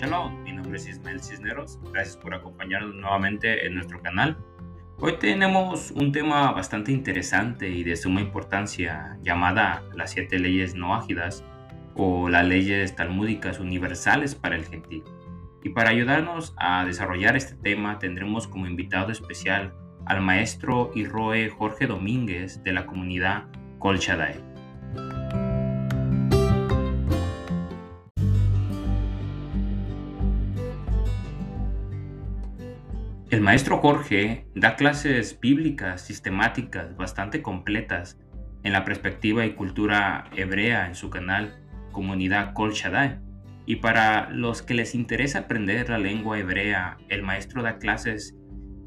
Shalom, mi nombre es Ismael Cisneros, gracias por acompañarnos nuevamente en nuestro canal. Hoy tenemos un tema bastante interesante y de suma importancia llamada las siete leyes no ágidas o las leyes talmúdicas universales para el gentil. Y para ayudarnos a desarrollar este tema tendremos como invitado especial al maestro Irroe Jorge Domínguez de la comunidad Kol El maestro Jorge da clases bíblicas sistemáticas bastante completas en la perspectiva y cultura hebrea en su canal Comunidad Kol Shaddai. Y para los que les interesa aprender la lengua hebrea, el maestro da clases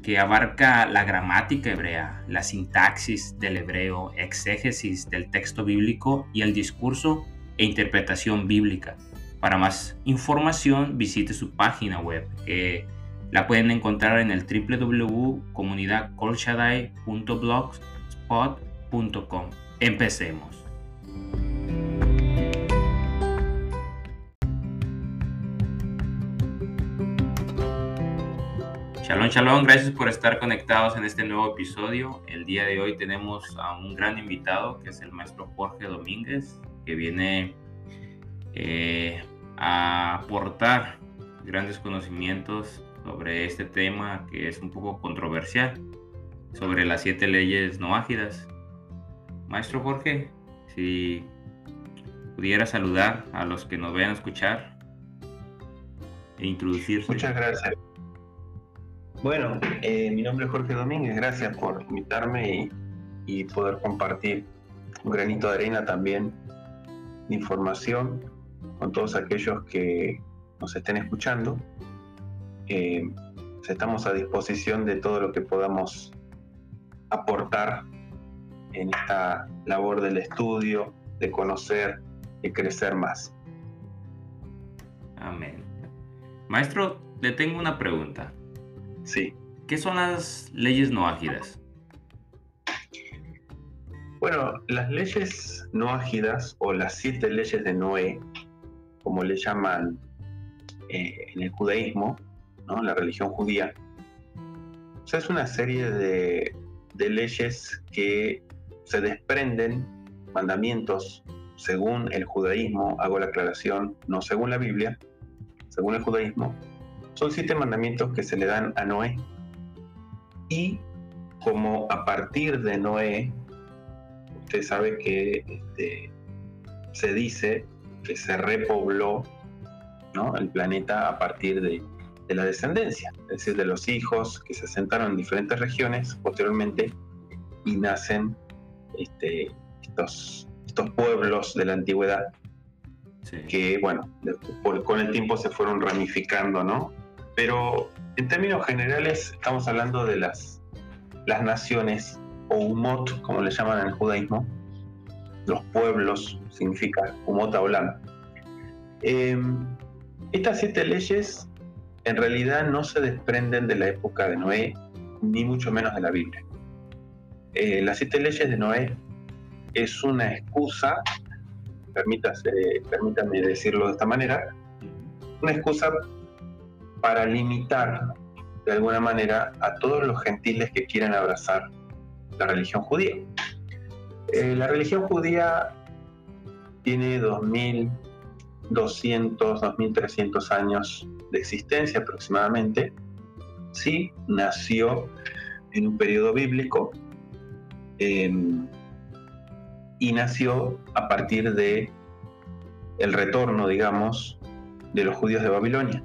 que abarca la gramática hebrea, la sintaxis del hebreo, exégesis del texto bíblico y el discurso e interpretación bíblica. Para más información visite su página web que la pueden encontrar en el www.comunidadcolchadai.blogspot.com. Empecemos. Shalom, shalom, gracias por estar conectados en este nuevo episodio. El día de hoy tenemos a un gran invitado que es el maestro Jorge Domínguez, que viene eh, a aportar grandes conocimientos sobre este tema que es un poco controversial, sobre las siete leyes no ágidas. Maestro Jorge, si pudiera saludar a los que nos vean a escuchar e introducirse. Muchas gracias. Bueno, eh, mi nombre es Jorge Domínguez, gracias por invitarme y, y poder compartir un granito de arena también de información con todos aquellos que nos estén escuchando eh, estamos a disposición de todo lo que podamos aportar en esta labor del estudio, de conocer, y crecer más. Amén. Maestro, le tengo una pregunta. Sí. ¿Qué son las leyes no ágidas? Bueno, las leyes no ágidas o las siete leyes de Noé, como le llaman eh, en el judaísmo, la religión judía. Es una serie de, leyes que se desprenden, mandamientos, según el judaísmo, hago la aclaración, no según la Biblia, según el judaísmo, son siete mandamientos que se le dan a Noé. Y como a partir de Noé, usted sabe que este, se dice que se repobló el planeta a partir de, de la descendencia, es decir, de los hijos que se asentaron en diferentes regiones posteriormente y nacen este, estos, estos pueblos de la antigüedad que, bueno, con el tiempo se fueron ramificando, ¿no? Pero en términos generales estamos hablando de las, las naciones o umot, como le llaman en el judaísmo, los pueblos, significa umot hablando. Eh, estas siete leyes en realidad no se desprenden de la época de Noé, ni mucho menos de la Biblia. Eh, las siete leyes de Noé es una excusa, permítame decirlo de esta manera, una excusa para limitar de alguna manera a todos los gentiles que quieran abrazar la religión judía. Eh, la religión judía tiene 2200, 2300 años de existencia aproximadamente, sí nació en un periodo bíblico em, y nació a partir de el retorno, digamos, de los judíos de Babilonia.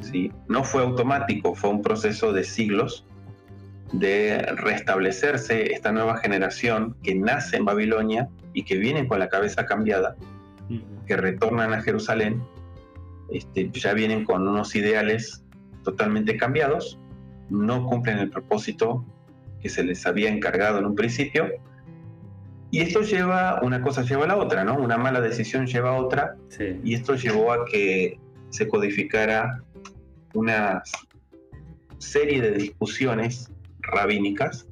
¿sí? No fue automático, fue un proceso de siglos de restablecerse esta nueva generación que nace en Babilonia y que viene con la cabeza cambiada, que retornan a Jerusalén este, ya vienen con unos ideales totalmente cambiados, no cumplen el propósito que se les había encargado en un principio. Y esto lleva, una cosa lleva a la otra, ¿no? Una mala decisión lleva a otra. Y esto llevó a que se codificara una serie de discusiones rabínicas,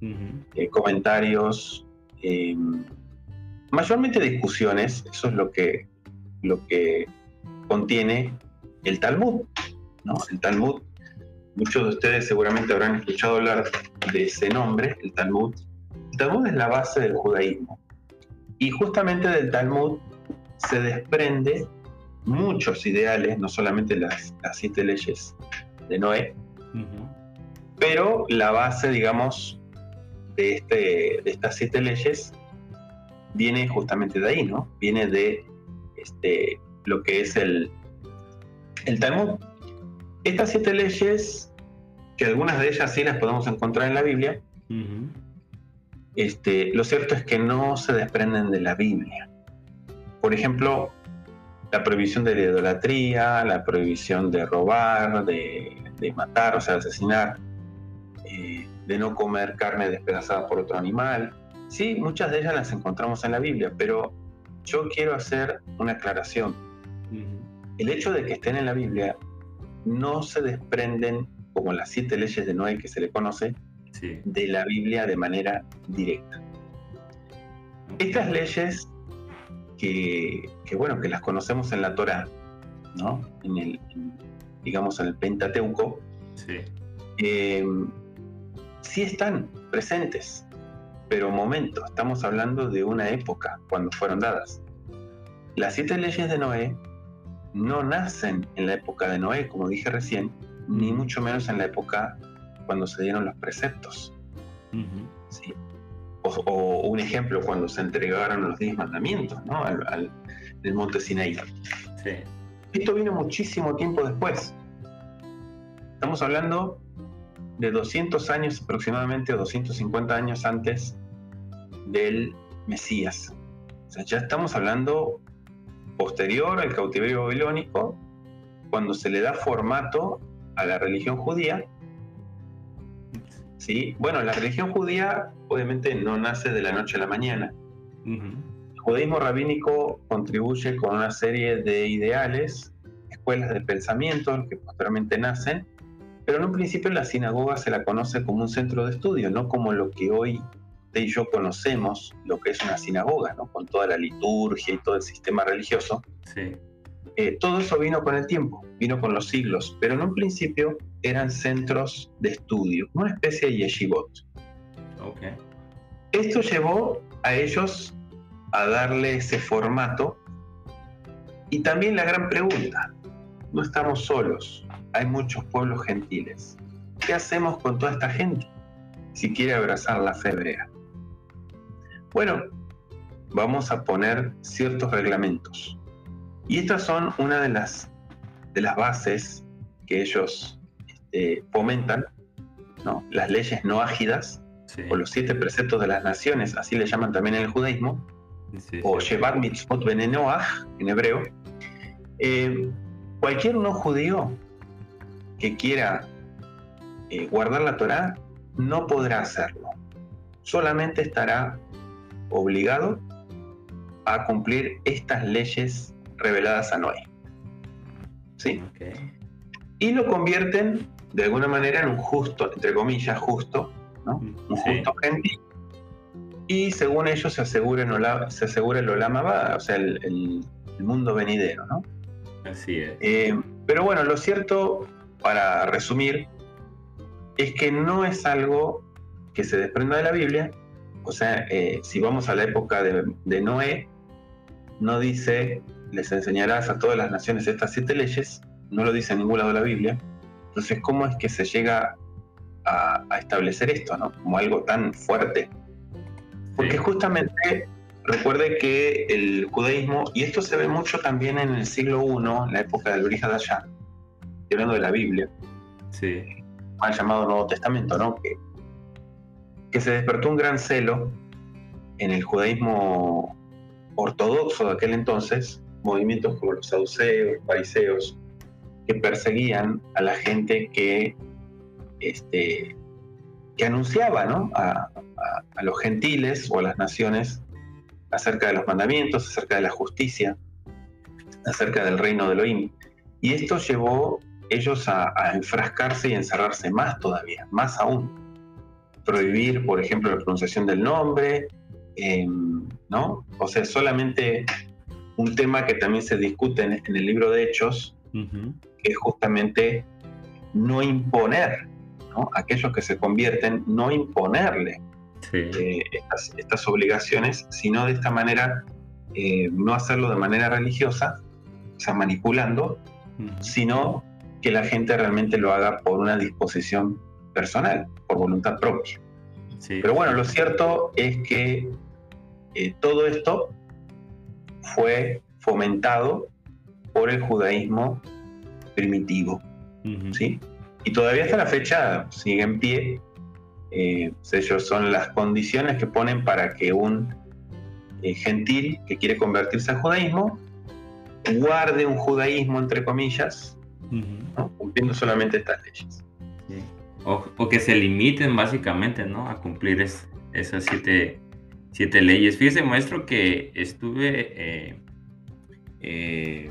eh, comentarios, em, mayormente discusiones, eso es lo que, lo que contiene el Talmud. ¿no? El Talmud, muchos de ustedes seguramente habrán escuchado hablar de ese nombre, el Talmud. El Talmud es la base del judaísmo. Y justamente del Talmud se desprende muchos ideales, no solamente las, siete leyes de Noé, pero la base, digamos, de, este, de estas siete leyes viene justamente de ahí, ¿no? Viene de este, lo que es el, el Talmud. Estas siete leyes, que algunas de ellas sí las podemos encontrar en la Biblia, este, lo cierto es que no se desprenden de la Biblia. Por ejemplo, la prohibición de la idolatría, la prohibición de robar, de, matar, o sea, asesinar, eh, de no comer carne despedazada por otro animal. Sí, muchas de ellas las encontramos en la Biblia, pero yo quiero hacer una aclaración. El hecho de que estén en la Biblia no se desprenden, como las siete leyes de Noé que se le conoce, de la Biblia de manera directa. Estas leyes que, bueno, que las conocemos en la Torah, ¿no? En el, digamos, en el Pentateuco, sí. Sí están presentes, pero momento, estamos hablando de una época cuando fueron dadas. Las siete leyes de Noé no nacen en la época de Noé, como dije recién, ni mucho menos en la época cuando se dieron los preceptos. ¿sí? o, un ejemplo, cuando se entregaron los diez mandamientos ¿no? al, monte Sinaí. Sí. Esto vino muchísimo tiempo después. Estamos hablando de 200 años aproximadamente, o 250 años antes del Mesías. O sea, ya estamos hablando posterior al cautiverio babilónico, cuando se le da formato a la religión judía ¿sí? Bueno, la religión judía obviamente no nace de la noche a la mañana. El judaísmo rabínico contribuye con una serie de ideales, escuelas de pensamiento que posteriormente nacen, pero en un principio la sinagoga se la conoce como un centro de estudio, no como lo que hoy usted y yo conocemos, lo que es una sinagoga, ¿no? con toda la liturgia y todo el sistema religioso. Sí. Eh, todo eso vino con el tiempo, vino con los siglos, pero en un principio eran centros de estudio, una especie de yeshivot. Esto llevó a ellos a darle ese formato y también la gran pregunta, no estamos solos, hay muchos pueblos gentiles. ¿Qué hacemos con toda esta gente si quiere abrazar la fe hebrea? Bueno, vamos a poner ciertos reglamentos y estas son una de las, de las bases que ellos este, fomentan, ¿no? las leyes no ágidas, o los siete preceptos de las naciones, así le llaman también en el judaísmo, o Shevat Mitzvot Benenoach en hebreo. Eh, cualquier no judío que quiera eh, guardar la Torah no podrá hacerlo. Solamente estará obligado a cumplir estas leyes reveladas a Noé. ¿Sí? Y lo convierten de alguna manera en un justo, entre comillas, justo, ¿no? Un justo gentil. Y según ellos se asegura, se asegura el Olama o sea, el, mundo venidero, ¿no? Así es. Eh, pero bueno, lo cierto, para resumir, es que no es algo que se desprenda de la Biblia. O sea, eh, si vamos a la época de, de Noé, no dice les enseñarás a todas las naciones estas siete leyes, no lo dice en ningún lado de la Biblia. Entonces, ¿cómo es que se llega a, establecer esto, ¿no? Como algo tan fuerte. Porque justamente recuerde que el judaísmo, y esto se ve mucho también en el siglo I, la época del Brija Dayan, hablando de la Biblia, sí. mal llamado Nuevo Testamento, ¿no? Que, que se despertó un gran celo en el judaísmo ortodoxo de aquel entonces movimientos como los saduceos, fariseos, que perseguían a la gente que, este, que anunciaba a, los gentiles o a las naciones acerca de los mandamientos, acerca de la justicia, acerca del reino de Elohim. Y esto llevó ellos a, enfrascarse y encerrarse más todavía, más aún. Prohibir, por ejemplo, la pronunciación del nombre, em, ¿no? O sea, solamente un tema que también se discute en, el libro de Hechos, que es justamente no imponer, ¿no? aquellos que se convierten, no imponerle eh, estas, obligaciones, sino de esta manera eh, no hacerlo de manera religiosa, o sea, manipulando, sino que la gente realmente lo haga por una disposición personal, por voluntad propia. Pero bueno, lo cierto es que eh, todo esto fue fomentado por el judaísmo primitivo. ¿sí? Y todavía hasta la fecha sigue en pie. Eh, ellos son las condiciones que ponen para que un eh, gentil que quiere convertirse al judaísmo guarde un judaísmo, entre comillas, cumpliendo solamente estas leyes. O, que se limiten básicamente ¿no? a cumplir esas siete, siete, leyes. Fíjese, maestro, que estuve eh,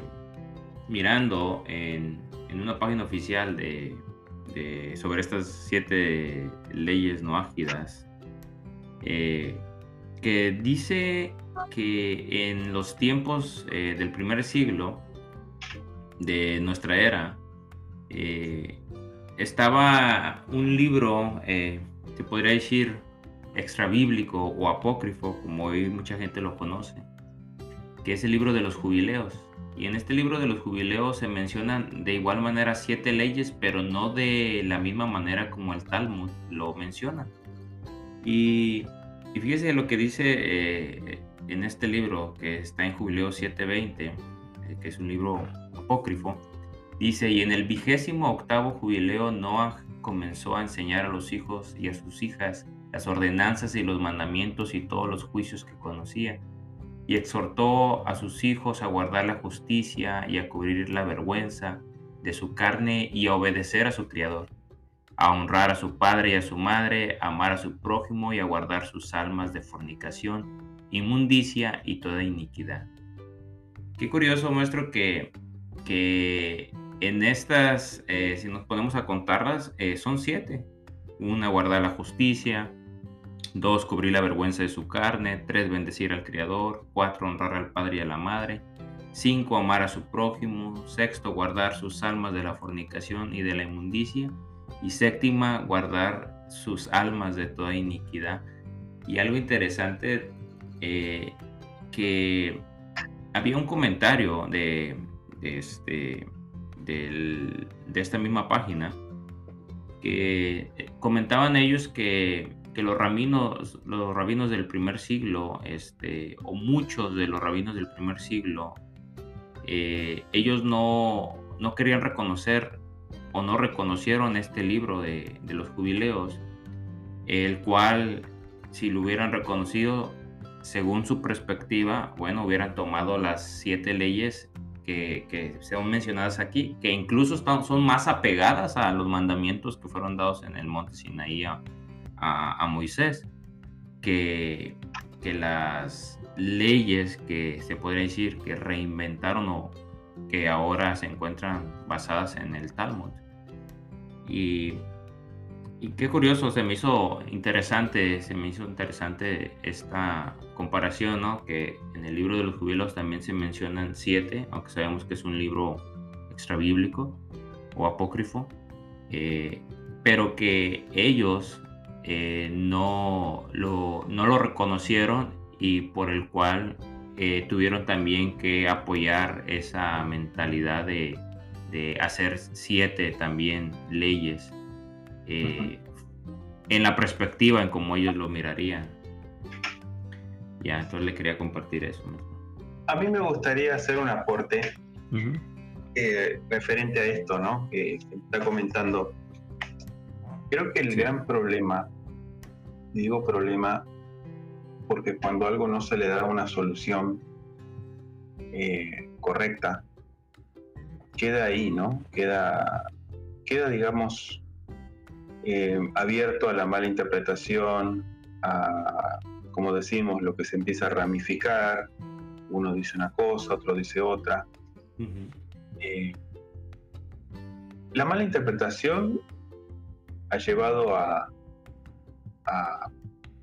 mirando en, una página oficial de, sobre estas siete leyes no ágidas, eh, que dice que en los tiempos eh, del primer siglo de nuestra era, eh, estaba un libro, se podría decir, extra bíblico o apócrifo, como hoy mucha gente lo conoce, que es el libro de los jubileos. Y en este libro de los jubileos se mencionan de igual manera siete leyes, pero no de la misma manera como el Talmud lo menciona. Y, fíjese lo que dice eh, en este libro que está en Jubileo 720, eh, que es un libro apócrifo. Dice, y en el vigésimo octavo jubileo Noah comenzó a enseñar a los hijos y a sus hijas las ordenanzas y los mandamientos y todos los juicios que conocía y exhortó a sus hijos a guardar la justicia y a cubrir la vergüenza de su carne y a obedecer a su Criador, a honrar a su padre y a su madre, a amar a su prójimo y a guardar sus almas de fornicación, inmundicia y toda iniquidad. Qué curioso, muestro que, que en estas, eh, si nos ponemos a contarlas, eh, son siete. Una, guardar la justicia, 2. Cubrir la vergüenza de su carne. 3. Bendecir al Criador. 4. Honrar al Padre y a la Madre. 5. Amar a su prójimo. 6. Guardar sus almas de la fornicación y de la inmundicia. Y séptima, guardar sus almas de toda iniquidad. Y algo interesante, eh, que había un comentario de, este, de esta misma página que comentaban ellos que que los rabinos, los rabinos del primer siglo, este, o muchos de los rabinos del primer siglo, eh, ellos no, no, querían reconocer o no reconocieron este libro de, de, los jubileos, el cual, si lo hubieran reconocido, según su perspectiva, bueno, hubieran tomado las siete leyes que, que son mencionadas aquí, que incluso están, son más apegadas a los mandamientos que fueron dados en el monte Sinaí a, Moisés que, que, las leyes que se podría decir que reinventaron o que ahora se encuentran basadas en el Talmud. Y, y qué curioso, se me hizo interesante, se me hizo interesante esta comparación, ¿no? Que en el libro de los jubilos también se mencionan siete, aunque sabemos que es un libro extra bíblico o apócrifo, eh, pero que ellos eh, no, lo, no lo reconocieron y por el cual eh, tuvieron también que apoyar esa mentalidad de, de hacer siete también leyes en la perspectiva en cómo ellos lo mirarían. Ya, entonces le quería compartir eso. A mí me gustaría hacer un aporte referente a esto, ¿no? Que, que está comentando Creo que el gran problema, digo problema porque cuando algo no se le da una solución eh, correcta, queda ahí, ¿no? Queda, queda digamos, eh, abierto a la mala interpretación, a, como decimos, lo que se empieza a ramificar, uno dice una cosa, otro dice otra. Eh, la mala interpretación ha llevado a,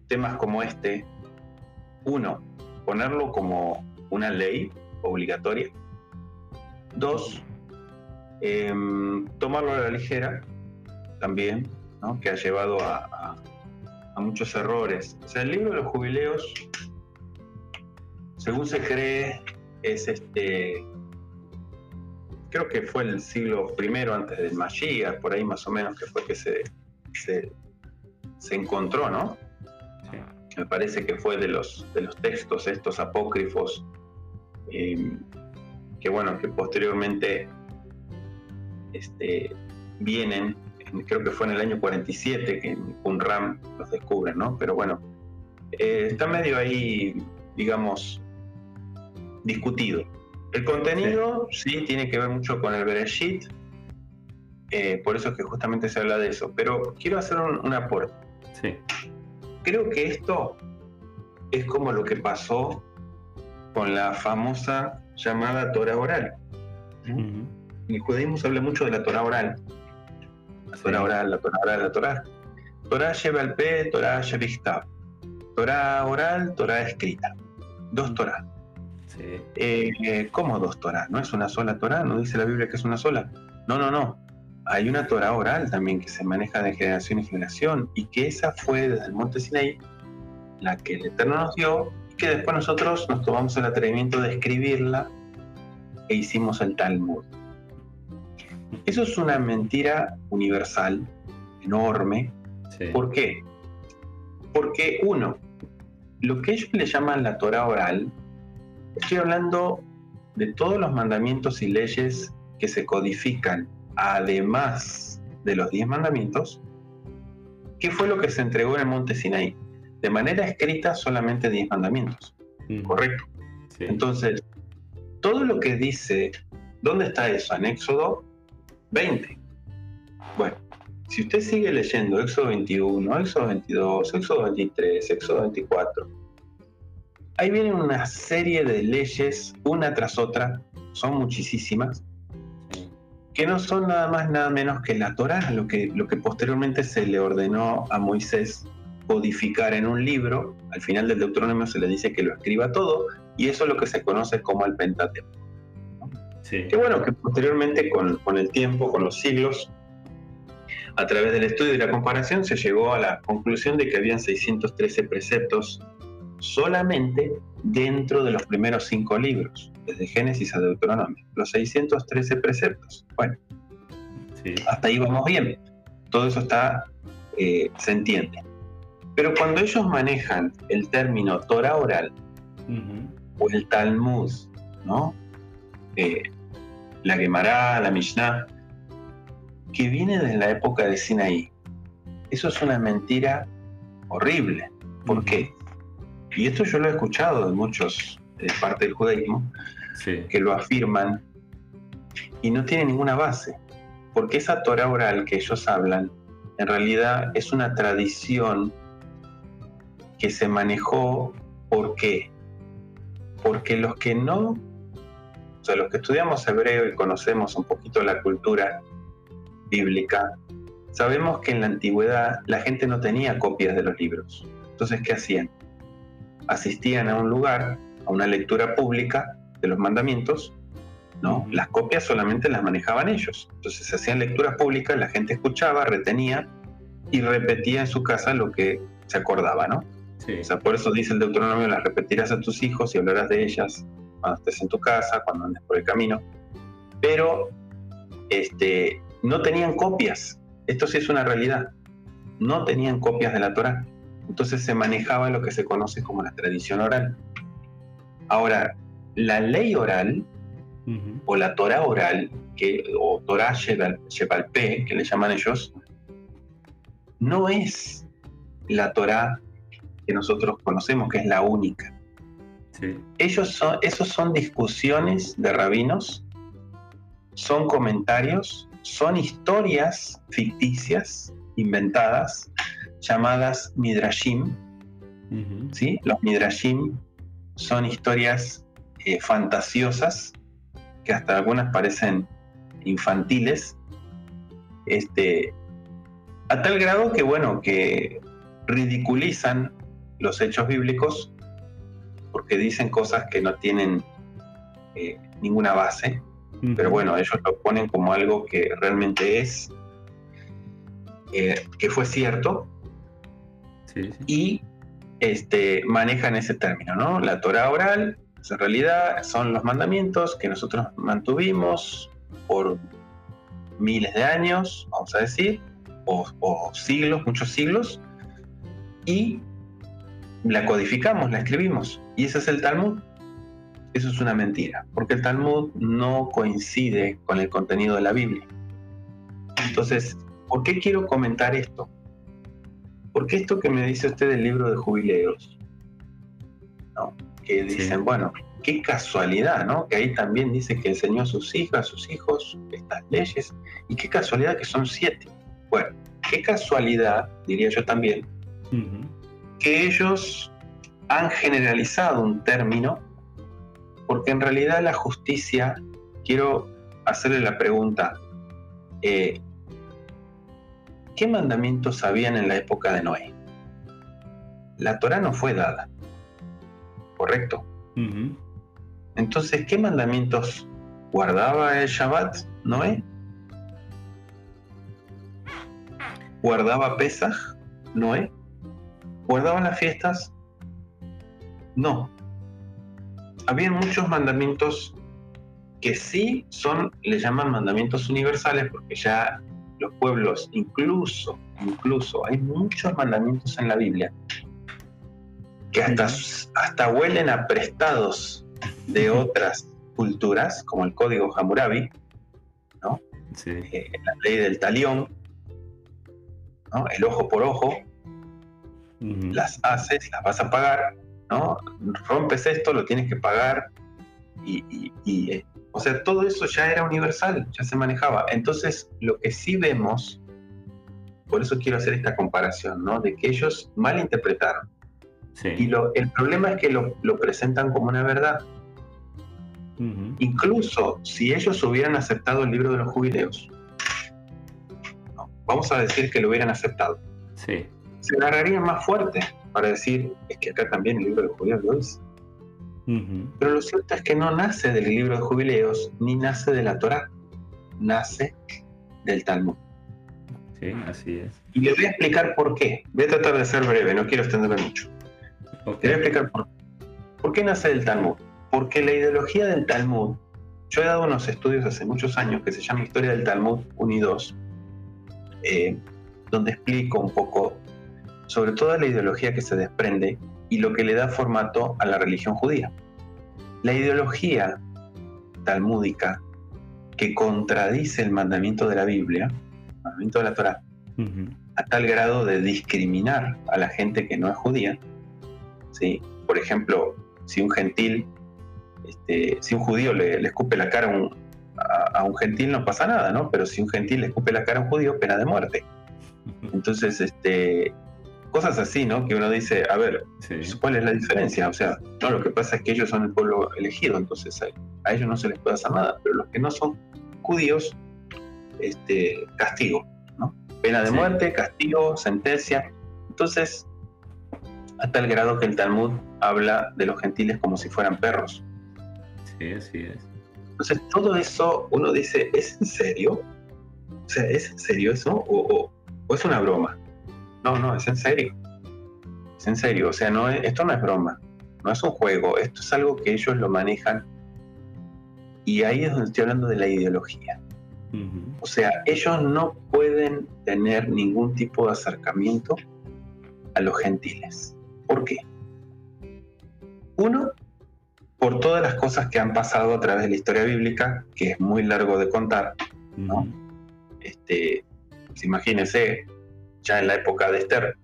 temas como este, uno, ponerlo como una ley obligatoria. Dos, Em, tomarlo a la ligera también, ¿no? que ha llevado a, a, muchos errores. O sea, el libro de los jubileos, según se cree, es este, creo que fue el siglo I antes del Mashiach, por ahí más o menos, que fue que se, se, encontró, ¿no? Me parece que fue de los, de los textos estos apócrifos, em, que bueno, que posteriormente este, vienen, creo que fue en el año 47 que en Qumran los descubren, ¿no? Pero bueno, eh, está medio ahí, digamos, discutido. El contenido sí. tiene que ver mucho con el Bereshit, eh, por eso es que justamente se habla de eso. Pero quiero hacer un, aporte. Sí. Creo que esto es como lo que pasó con la famosa llamada Torah oral. En el judaísmo se habla mucho de la Torah oral. La Torah oral, la Torah oral, la Torah. Torah lleva al P, Torah lleva Torah oral, Torah escrita. Dos Torah. Eh, ¿Cómo dos Torah? ¿No es una sola Torah? ¿No dice la Biblia que es una sola? No, no, no. Hay una Torah oral también que se maneja de generación en generación y que esa fue desde el monte Sinaí la que el Eterno nos dio y que después nosotros nos tomamos el atrevimiento de escribirla e hicimos el Talmud. Eso es una mentira universal, enorme. ¿Por qué? Porque uno, lo que ellos le llaman la Torah oral, estoy hablando de todos los mandamientos y leyes que se codifican además de los diez mandamientos, ¿qué fue lo que se entregó en el monte Sinaí? De manera escrita solamente diez mandamientos, ¿correcto? Entonces, todo lo que dice, ¿dónde está eso? En Éxodo 20. Bueno, si usted sigue leyendo Éxodo 21, Éxodo 22, Éxodo 23, Éxodo 24, ahí viene una serie de leyes, una tras otra, son muchísimas, que no son nada más, nada menos que la Torah, lo que, lo que posteriormente se le ordenó a Moisés codificar en un libro. Al final del Deuteronomio se le dice que lo escriba todo, y eso es lo que se conoce como el Pentateuco. Sí. Que bueno, que posteriormente con, con el tiempo, con los siglos, a través del estudio y la comparación se llegó a la conclusión de que habían 613 preceptos solamente dentro de los primeros cinco libros, desde Génesis a Deuteronomio, los 613 preceptos. Bueno, hasta ahí vamos bien, todo eso está, eh, se entiende. Pero cuando ellos manejan el término Torah oral o el Talmud, ¿no? Eh, la Gemara, la Mishnah, que viene desde la época de Sinaí, eso es una mentira horrible. ¿Por qué? y esto yo lo he escuchado de muchos de parte del judaísmo, que lo afirman y no tiene ninguna base, porque esa Torah oral que ellos hablan, en realidad es una tradición que se manejó, ¿por qué? Porque los que no, o sea, los que estudiamos hebreo y conocemos un poquito la cultura bíblica, sabemos que en la antigüedad la gente no tenía copias de los libros. Entonces, ¿qué hacían? asistían a un lugar, a una lectura pública de los mandamientos, ¿no? Las copias solamente las manejaban ellos. Entonces se hacían lecturas públicas, la gente escuchaba, retenía y repetía en su casa lo que se acordaba, ¿no? O sea, por eso dice el Deuteronomio, las repetirás a tus hijos y hablarás de ellas cuando estés en tu casa, cuando andes por el camino. Pero este, no tenían copias. Esto sí es una realidad. No tenían copias de la Torah. Entonces se manejaba lo que se conoce como la tradición oral. Ahora, la ley oral o la Torah oral, que, o Torah P, que le llaman ellos, no es la Torah que nosotros conocemos, que es la única. Ellos son, esos son discusiones de rabinos, son comentarios, son historias ficticias, inventadas, llamadas Midrashim. ¿sí? Los Midrashim son historias eh, fantasiosas, que hasta algunas parecen infantiles, este, a tal grado que, bueno, que ridiculizan los hechos bíblicos porque dicen cosas que no tienen eh, ninguna base. Pero bueno, ellos lo ponen como algo que realmente es, eh, que fue cierto, y este, manejan ese término, ¿no? La Torah oral, pues, en realidad son los mandamientos que nosotros mantuvimos por miles de años, vamos a decir, o siglos, muchos siglos, y la codificamos, la escribimos. Y ese es el Talmud. Eso es una mentira, porque el Talmud no coincide con el contenido de la Biblia. Entonces, ¿por qué quiero comentar esto? Porque esto que me dice usted del libro de jubileos, que dicen, bueno, qué casualidad, ¿no? Que ahí también dice que enseñó a sus hijas, a sus hijos, estas leyes, y qué casualidad que son siete. Bueno, qué casualidad, diría yo también, que ellos han generalizado un término, porque en realidad la justicia, quiero hacerle la pregunta, eh, ¿qué mandamientos habían en la época de Noé? La Torah no fue dada, ¿correcto? Entonces, ¿qué mandamientos guardaba el Shabbat Noé? ¿Guardaba Pesach Noé? ¿Guardaban las fiestas? No. Había muchos mandamientos que sí son, le llaman mandamientos universales, porque ya los pueblos, incluso, incluso, hay muchos mandamientos en la Biblia que hasta, hasta huelen a prestados de otras culturas, como el código Hammurabi, ¿no? Eh, la ley del talión, ¿no? el ojo por ojo, las haces, las vas a pagar, ¿no? Rompes esto, lo tienes que pagar. Y, eh, o sea, todo eso ya era universal, ya se manejaba. Entonces, lo que sí vemos, por eso quiero hacer esta comparación, ¿no? De que ellos malinterpretaron. Y lo, el problema es que lo, presentan como una verdad. Incluso si ellos hubieran aceptado el libro de los jubileos, vamos a decir que lo hubieran aceptado. Sí se agarrarían más fuerte para decir, es que acá también el libro de jubileos lo dice. Pero lo cierto es que no nace del libro de jubileos ni nace de la Torah, nace del Talmud. Sí, así es. Y les voy a explicar por qué. Voy a tratar de ser breve, no quiero extenderme mucho. Les voy a explicar por, por qué nace del Talmud. Porque la ideología del Talmud, yo he dado unos estudios hace muchos años que se llama Historia del Talmud 1 y 2, eh, donde explico un poco sobre toda la ideología que se desprende y lo que le da formato a la religión judía. La ideología talmúdica que contradice el mandamiento de la Biblia, el mandamiento de la Torah, a tal grado de discriminar a la gente que no es judía. ¿sí? Por ejemplo, si un gentil, este, si un judío le, escupe la cara a un, a un, gentil no pasa nada, ¿no? Pero si un gentil le escupe la cara a un judío, pena de muerte. Entonces, este, cosas así, ¿no? Que uno dice, a ver, ¿cuál es la diferencia? O sea, no, lo que pasa es que ellos son el pueblo elegido, entonces a, ellos no se les puede hacer nada, pero los que no son judíos, este, castigo, ¿no? Pena de muerte, castigo, sentencia. Entonces, a tal grado que el Talmud habla de los gentiles como si fueran perros. Sí, así es. Entonces, todo eso uno dice, ¿es en serio? O sea, ¿es en serio eso? o es una broma? No, no, es en serio. Es en serio. O sea, no esto no es broma. No es un juego. Esto es algo que ellos lo manejan. Y ahí es donde estoy hablando de la ideología. O sea, ellos no pueden tener ningún tipo de acercamiento a los gentiles. ¿Por qué? Uno, por todas las cosas que han pasado a través de la historia bíblica, que es muy largo de contar, ¿no? Este, pues imagínense, ya en la época de Esther,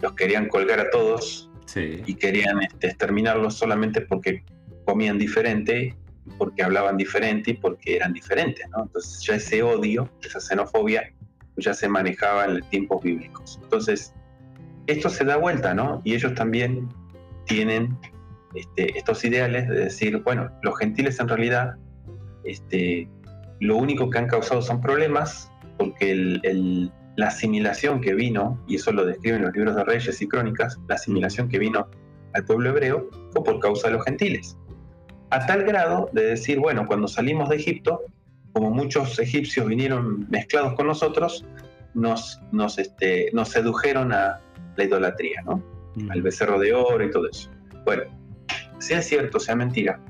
los querían colgar a todos y querían este, exterminarlos solamente porque comían diferente, porque hablaban diferente y porque eran diferentes. ¿no? Entonces ya ese odio, esa xenofobia, ya se manejaba en tiempos bíblicos. Entonces, esto se da vuelta, ¿no? Y ellos también tienen este, estos ideales de decir, bueno, los gentiles en realidad, este, lo único que han causado son problemas, porque el, la asimilación que vino, y eso lo describen los libros de Reyes y Crónicas, la asimilación que vino al pueblo hebreo fue por causa de los gentiles. A tal grado de decir, bueno, cuando salimos de Egipto, como muchos egipcios vinieron mezclados con nosotros, nos, nos, este, nos sedujeron a la idolatría, ¿no? Mm. Al becerro de oro y todo eso. Bueno, sea cierto, sea mentira,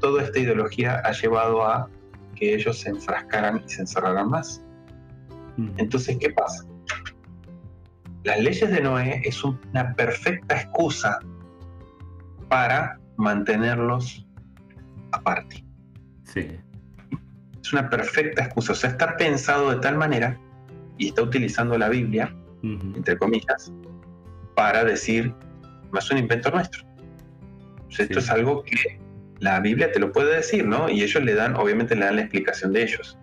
toda esta ideología ha llevado a que ellos se enfrascaran y se encerraran más. Entonces, ¿qué pasa? Las leyes de Noé es una perfecta excusa para mantenerlos aparte. Sí. Es una perfecta excusa. O sea, está pensado de tal manera y está utilizando la Biblia, entre comillas, para decir, no es un invento nuestro. Esto es algo que la Biblia te lo puede decir, ¿no? Y ellos le dan, obviamente le dan la explicación de ellos.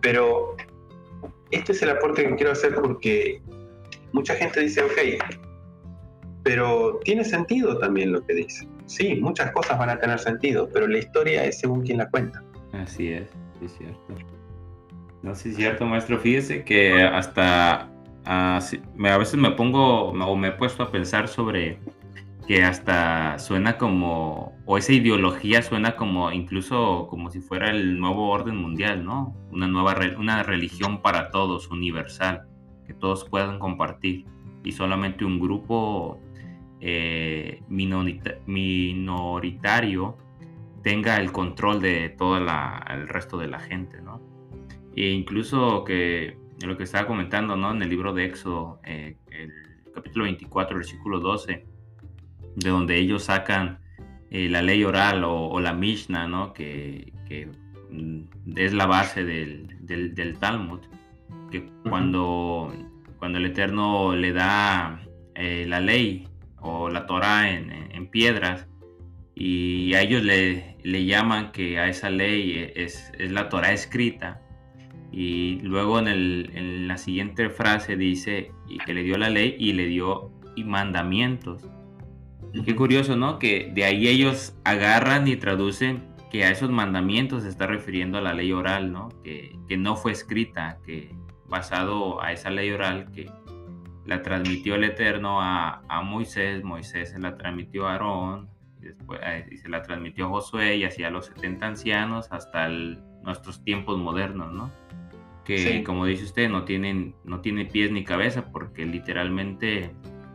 Pero este es el aporte que quiero hacer porque mucha gente dice, ok, pero tiene sentido también lo que dice. Sí, muchas cosas van a tener sentido, pero la historia es según quien la cuenta. Así es, es cierto. No, sí es cierto, maestro. Fíjese que hasta ah, a veces me pongo o me he puesto a pensar sobre que hasta suena como, o esa ideología suena como incluso como si fuera el nuevo orden mundial, ¿no? Una nueva, una religión para todos, universal, que todos puedan compartir y solamente un grupo eh, minoritario tenga el control de todo el resto de la gente, ¿no? E incluso que lo que estaba comentando, ¿no? En el libro de Éxodo, eh, el capítulo 24, versículo 12, de donde ellos sacan eh, la ley oral o, la Mishnah, ¿no? Que, mm, es la base del, del, Talmud, que cuando, cuando el Eterno le da eh, la ley o la Torah en, en piedras, y a ellos le, le, llaman que a esa ley es, es la Torah escrita, y luego en, el, en, la siguiente frase dice y que le dio la ley y le dio y mandamientos. Qué curioso, ¿no? Que de ahí ellos agarran y traducen que a esos mandamientos se está refiriendo a la ley oral, ¿no? Que, que no fue escrita, que basado a esa ley oral que la transmitió el Eterno a, a Moisés, Moisés se la transmitió a Aarón, y después eh, y se la transmitió a Josué y así a los 70 ancianos hasta nuestros tiempos modernos, ¿no? que como dice usted no tienen no tiene pies ni cabeza porque literalmente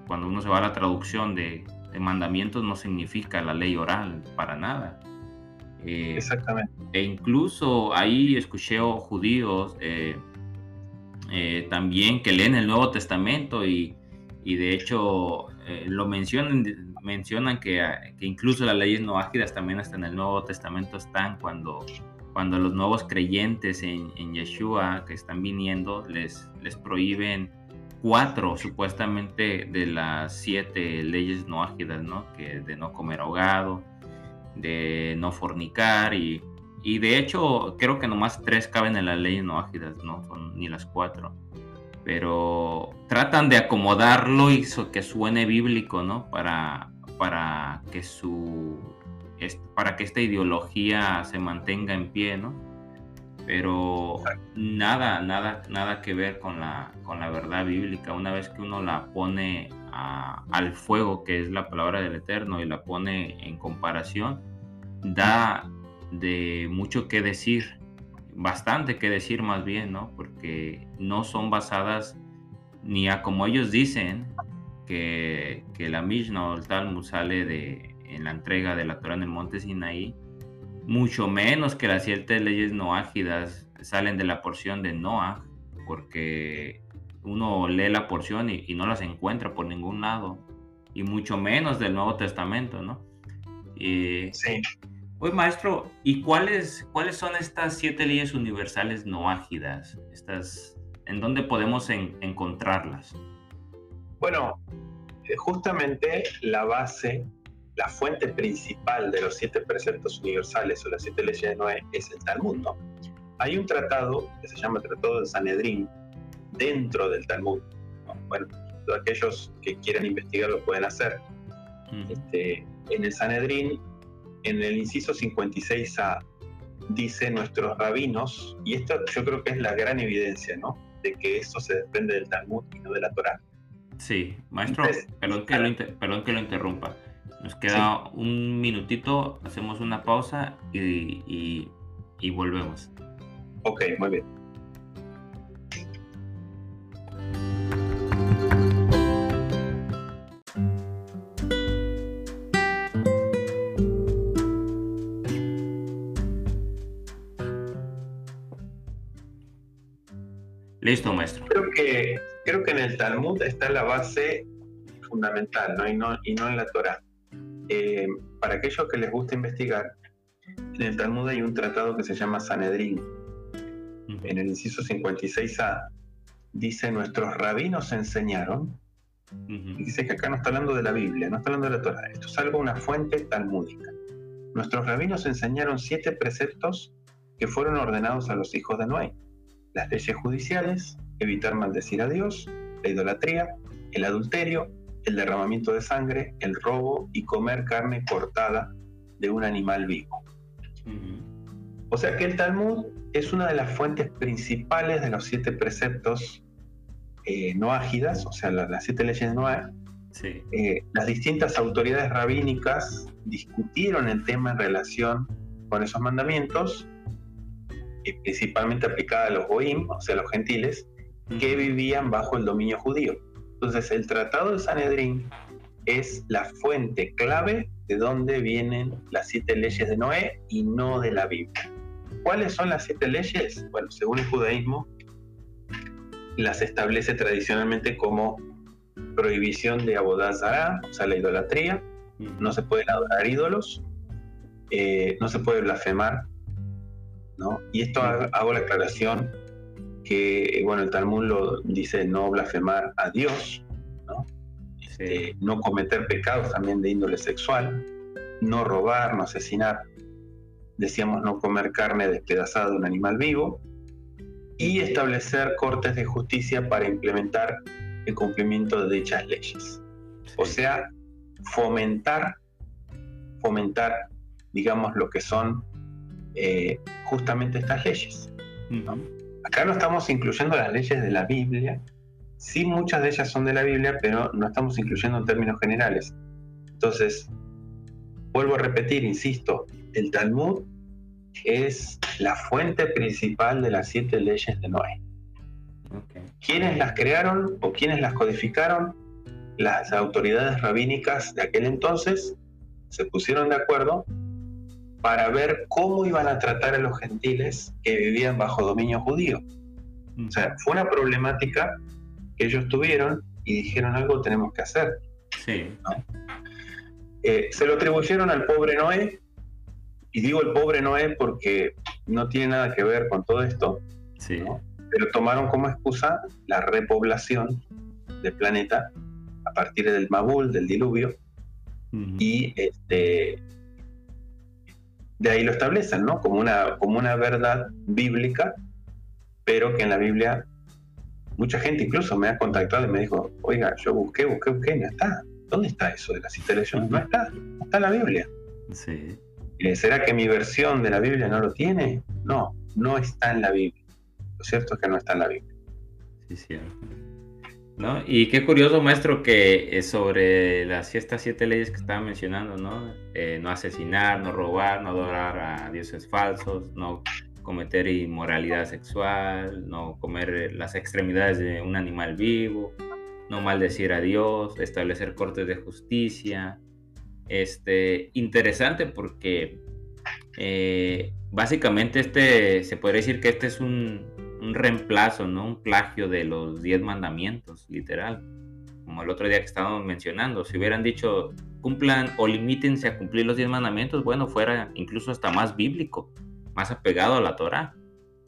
cuando uno se va a la traducción de, mandamientos no significa la ley oral para nada. Eh, exactamente. e incluso ahí escuché judíos eh, eh, también que leen el Nuevo Testamento y, y de hecho lo mencionan mencionan que, que, incluso las leyes no ágidas también hasta en el Nuevo Testamento están cuando cuando los nuevos creyentes en, Yeshua que están viniendo les, les prohíben cuatro supuestamente de las siete leyes no ágidas, ¿no? Que de no comer ahogado, de no fornicar y, y de hecho creo que nomás tres caben en las leyes no ágidas, no son ni las cuatro. Pero tratan de acomodarlo y que suene bíblico, ¿no? Para, para que su para que esta ideología se mantenga en pie, ¿no? Pero nada, nada, nada que ver con la, con la verdad bíblica. Una vez que uno la pone al fuego, que es la palabra del Eterno, y la pone en comparación, da de mucho que decir, bastante que decir más bien, ¿no? Porque no son basadas ni a como ellos dicen, que, que la Mishnah o el Talmud sale de, en la entrega de la Torah en el monte Sinaí, mucho menos que las siete leyes noágidas salen de la porción de Noah, porque uno lee la porción y, no las encuentra por ningún lado, y mucho menos del Nuevo Testamento, ¿no? sí. Pues maestro, ¿y cuáles, cuáles son estas siete leyes universales noágidas? Estas, ¿En dónde podemos encontrarlas? Bueno, eh, justamente la base la fuente principal de los siete preceptos universales o las siete leyes de Noé es el Talmud, ¿no? Hay un tratado que se llama Tratado de Sanedrín dentro del Talmud. Bueno, todos aquellos que quieran investigar lo pueden hacer. Este, en el Sanedrín, en el inciso 56a, dice nuestros rabinos, y esto yo creo que es la gran evidencia, ¿no? De que eso se depende del Talmud y no de la Torah. Sí, maestro, perdón, que lo, perdón que lo interrumpa Nos queda un minutito, hacemos una pausa y, y volvemos. Ok, muy bien. Listo, maestro. Creo que, creo que en el Talmud está la base fundamental ¿no? Y, no, y no en la Torah. Eh, para aquellos que les gusta investigar, en el Talmud hay un tratado que se llama Sanedrín. En el inciso 56a dice, nuestros rabinos enseñaron, y dice que acá no está hablando de la Biblia, no está hablando de la Torah, esto es algo, una fuente talmúdica. Nuestros rabinos enseñaron siete preceptos que fueron ordenados a los hijos de Noé las leyes judiciales, evitar maldecir a Dios, la idolatría, el adulterio, el derramamiento de sangre, el robo y comer carne cortada de un animal vivo. O sea que el Talmud es una de las fuentes principales de los siete preceptos eh, no ágidas, o sea, las, siete leyes de Noé. Eh, las distintas autoridades rabínicas discutieron el tema en relación con esos mandamientos principalmente aplicada a los goim, o sea, los gentiles, que vivían bajo el dominio judío. Entonces, el Tratado de Sanedrín es la fuente clave de donde vienen las siete leyes de Noé y no de la Biblia. ¿Cuáles son las siete leyes? Bueno, según el judaísmo, las establece tradicionalmente como prohibición de abodazara, o sea, la idolatría, no se pueden adorar ídolos, eh, no se puede blasfemar y esto hago la aclaración que, bueno, el Talmud lo dice no blasfemar a Dios, ¿no? Este, no cometer pecados también de índole sexual, no robar, no asesinar, decíamos no comer carne despedazada de un animal vivo y establecer cortes de justicia para implementar el cumplimiento de dichas leyes. O sea, fomentar, fomentar, digamos, lo que son eh, justamente estas leyes. Acá no estamos incluyendo las leyes de la Biblia, sí muchas de ellas son de la Biblia, pero no estamos incluyendo en términos generales. Entonces, vuelvo a repetir, insisto, el Talmud es la fuente principal de las siete leyes de Noé. ¿Quiénes las crearon o quiénes las codificaron? Las autoridades rabínicas de aquel entonces se pusieron de acuerdo para ver cómo iban a tratar a los gentiles que vivían bajo dominio judío. O sea, fue una problemática que ellos tuvieron y dijeron algo tenemos que hacer. Sí. Eh, se lo atribuyeron al pobre Noé, y digo el pobre Noé porque no tiene nada que ver con todo esto, sí. pero tomaron como excusa la repoblación del planeta a partir del Mabul, del diluvio, y este, de ahí lo establecen, ¿no? Como una, como una verdad bíblica, pero que en la Biblia mucha gente incluso me ha contactado y me dijo, oiga, yo busqué, busqué, busqué, no está. ¿Dónde está eso de las instalaciones? No está, no está en la Biblia. Sí. ¿Será que mi versión de la Biblia no lo tiene? No, no está en la Biblia. Lo cierto es que no está en la Biblia. Sí, cierto. ¿No? Y qué curioso, maestro, que sobre las estas siete leyes que estaba mencionando, ¿no? Eh, no asesinar, no robar, no adorar a dioses falsos, no cometer inmoralidad sexual, no comer las extremidades de un animal vivo, no maldecir a Dios, establecer cortes de justicia. Este, interesante porque eh, básicamente este, se podría decir que este es un, un reemplazo, ¿no? Un plagio de los diez mandamientos, literal. Como el otro día que estábamos mencionando, si hubieran dicho cumplan o limítense a cumplir los diez mandamientos, bueno, fuera incluso hasta más bíblico, más apegado a la Torah.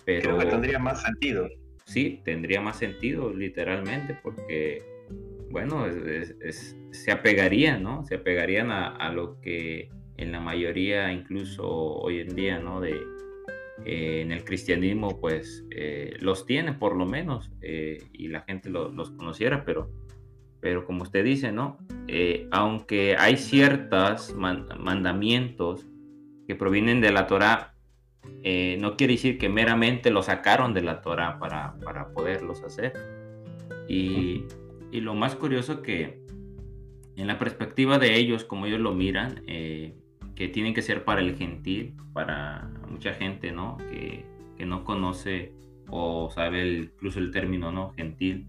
Pero tendría más sentido. Sí, tendría más sentido, literalmente, porque, bueno, se apegarían, ¿no? Se apegarían a, a lo que en la mayoría, incluso hoy en día, ¿no? De, eh, en el cristianismo pues eh, los tiene por lo menos eh, y la gente los conociera, pero, pero como usted dice, ¿no? aunque hay ciertos mandamientos que provienen de la Torah, no quiere decir que meramente los sacaron de la Torah para, para poderlos hacer. Y, y, lo más curioso que en la perspectiva de ellos, como ellos lo miran, eh, que tienen que ser para el gentil, para mucha gente, ¿no? Que, no conoce o sabe incluso el término, ¿no? Gentil,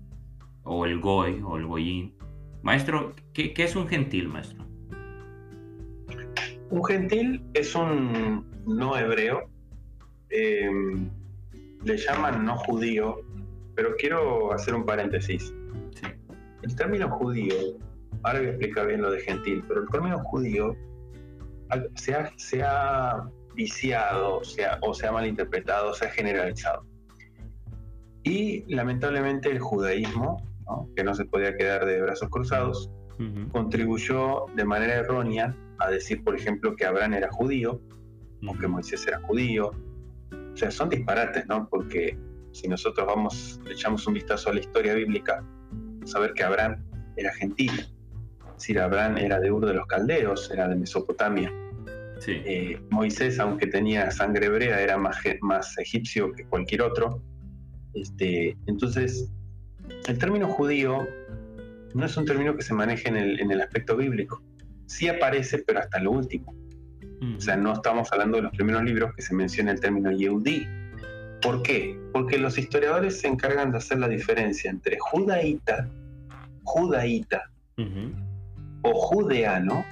o el goy, o el goyín. Maestro, ¿qué, es un gentil, maestro? Un gentil es un no hebreo, em, le llaman no judío, pero quiero hacer un paréntesis. El término judío, ahora voy a explicar bien lo de gentil, pero el término judío se ha, se ha viciado o se ha malinterpretado, se ha generalizado. Y lamentablemente el judaísmo, que no se podía quedar de brazos cruzados, contribuyó de manera errónea a decir, por ejemplo, que Abraham era judío o que Moisés era judío. O sea, son disparates, ¿no? Porque si nosotros vamos, echamos un vistazo a la historia bíblica, saber que Abraham era gentil. Es decir, Abraham era de Ur de los Caldeos, era de Mesopotamia. Eh, Moisés, aunque tenía sangre hebrea, era más, más egipcio que cualquier otro. Este, entonces, el término judío no es un término que se maneje en el, en el aspecto bíblico. Sí aparece, pero hasta lo último. O sea, no estamos hablando de los primeros libros que se menciona el término Yehudí. ¿Por qué? Porque los historiadores se encargan de hacer la diferencia entre judaíta, judaíta o judeano,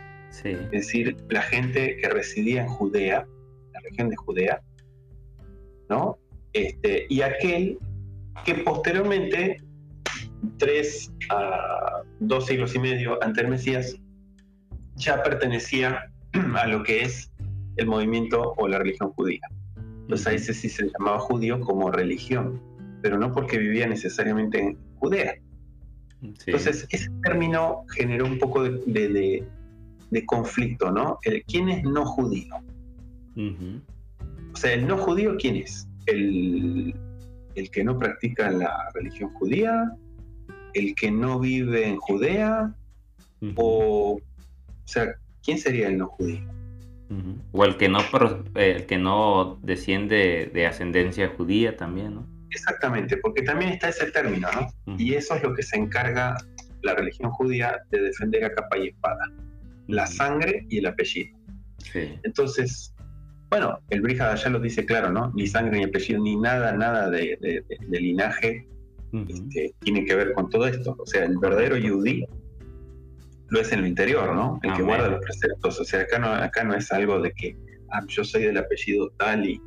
es decir, la gente que residía en Judea, la región de Judea, ¿no? Este, y aquel que posteriormente, tres a dos siglos y medio ante el Mesías, ya pertenecía a lo que es el movimiento o la religión judía. Entonces a ese sí se llamaba judío como religión, pero no porque vivía necesariamente en Judea. Entonces ese término generó un poco de, conflicto, ¿no? ¿Quién es no judío? O sea, el no judío, ¿quién es? El, el que no practica la religión judía, el que no vive en Judea, o, o sea, ¿quién sería el no judío? O el que no el que no desciende de ascendencia judía también, ¿no? Exactamente, porque también está ese término, ¿no? Y eso es lo que se encarga la religión judía de defender a capa y espada, la sangre y el apellido. Sí. Entonces, bueno, el Brihad ya lo dice claro, ¿no? Ni sangre, ni apellido, ni nada, nada de, linaje este, tiene que ver con todo esto. O sea, el verdadero yudí lo es en el interior, ¿no? El que guarda los preceptos. O sea, acá no, acá no es algo de que ah, yo soy del apellido tal y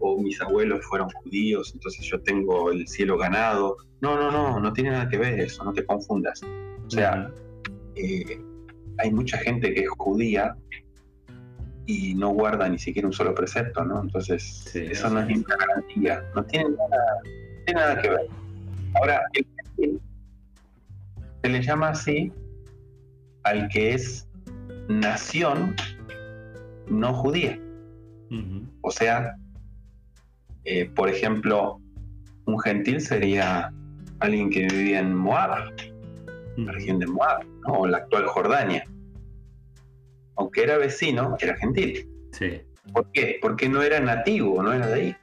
o mis abuelos fueron judíos, entonces yo tengo el cielo ganado. No, no, no, no tiene nada que ver eso, no te confundas. O sea, eh, hay mucha gente que es judía y no guarda ni siquiera un solo precepto, ¿no? Entonces, eso no es ninguna garantía, no tiene nada, tiene nada que ver. Ahora, el, se le llama así al que es nación no judía. O sea, eh, por ejemplo, un gentil sería alguien que vivía en Moab, la región de Moab, o la actual Jordania aunque era vecino, era gentil. Sí. ¿Por qué? Porque no era nativo, no era de ahí.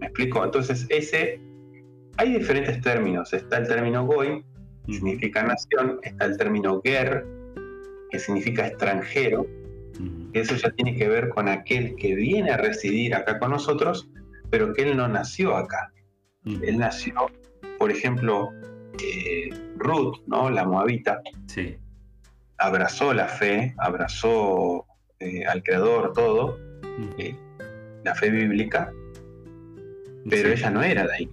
¿Me explico? Entonces, ese. Hay diferentes términos. Está el término goy, que significa nación. Está el término ger, que significa extranjero. Eso ya tiene que ver con aquel que viene a residir acá con nosotros, pero que él no nació acá. Él nació, por ejemplo, eh, Ruth, ¿no? La moabita. Sí abrazó la fe, abrazó eh, al Creador todo, eh, la fe bíblica, pero ella no era de ahí.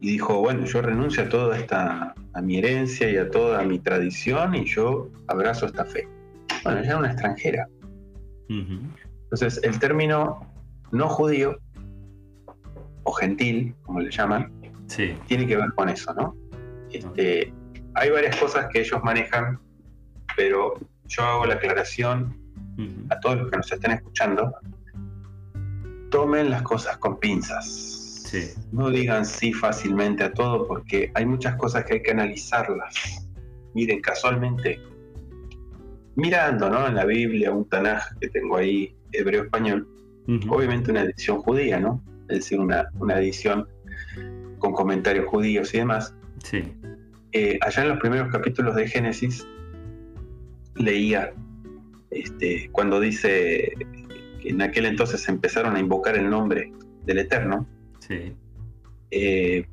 Y dijo, bueno, yo renuncio a toda esta, a mi herencia y a toda mi tradición y yo abrazo esta fe. Bueno, ella era una extranjera. Entonces, el término no judío o gentil, como le llaman, tiene que ver con eso, ¿no? Este, hay varias cosas que ellos manejan pero yo hago la aclaración a todos los que nos estén escuchando, tomen las cosas con pinzas. No digan sí fácilmente a todo porque hay muchas cosas que hay que analizarlas. Miren, casualmente, mirando ¿no? en la Biblia un Tanaj que tengo ahí, hebreo-español, obviamente una edición judía, ¿no? Es decir, una, una edición con comentarios judíos y demás. Sí. eh, allá en los primeros capítulos de Génesis leía este, cuando dice que en aquel entonces empezaron a invocar el nombre del Eterno. Sí. Eh,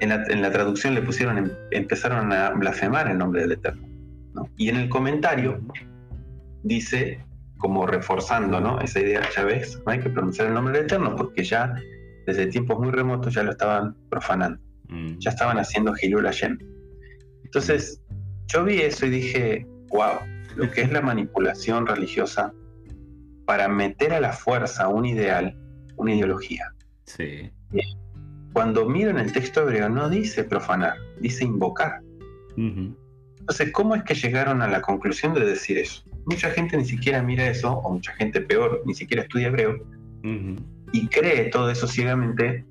en, la, traducción le pusieron, em, empezaron a blasfemar el nombre del Eterno. Y en el comentario dice, como reforzando ¿no? esa idea, ya ves, no hay que pronunciar el nombre del Eterno porque ya desde tiempos muy remotos ya lo estaban profanando. Mm. Ya estaban haciendo Hilul Hashem. Entonces, yo vi eso y dije, wow, lo que es la manipulación religiosa para meter a la fuerza un ideal, una ideología. Sí. Cuando miro en el texto hebreo no dice profanar, dice invocar. Entonces, ¿cómo es que llegaron a la conclusión de decir eso? Mucha gente ni siquiera mira eso, o mucha gente peor, ni siquiera estudia hebreo, y cree todo eso ciegamente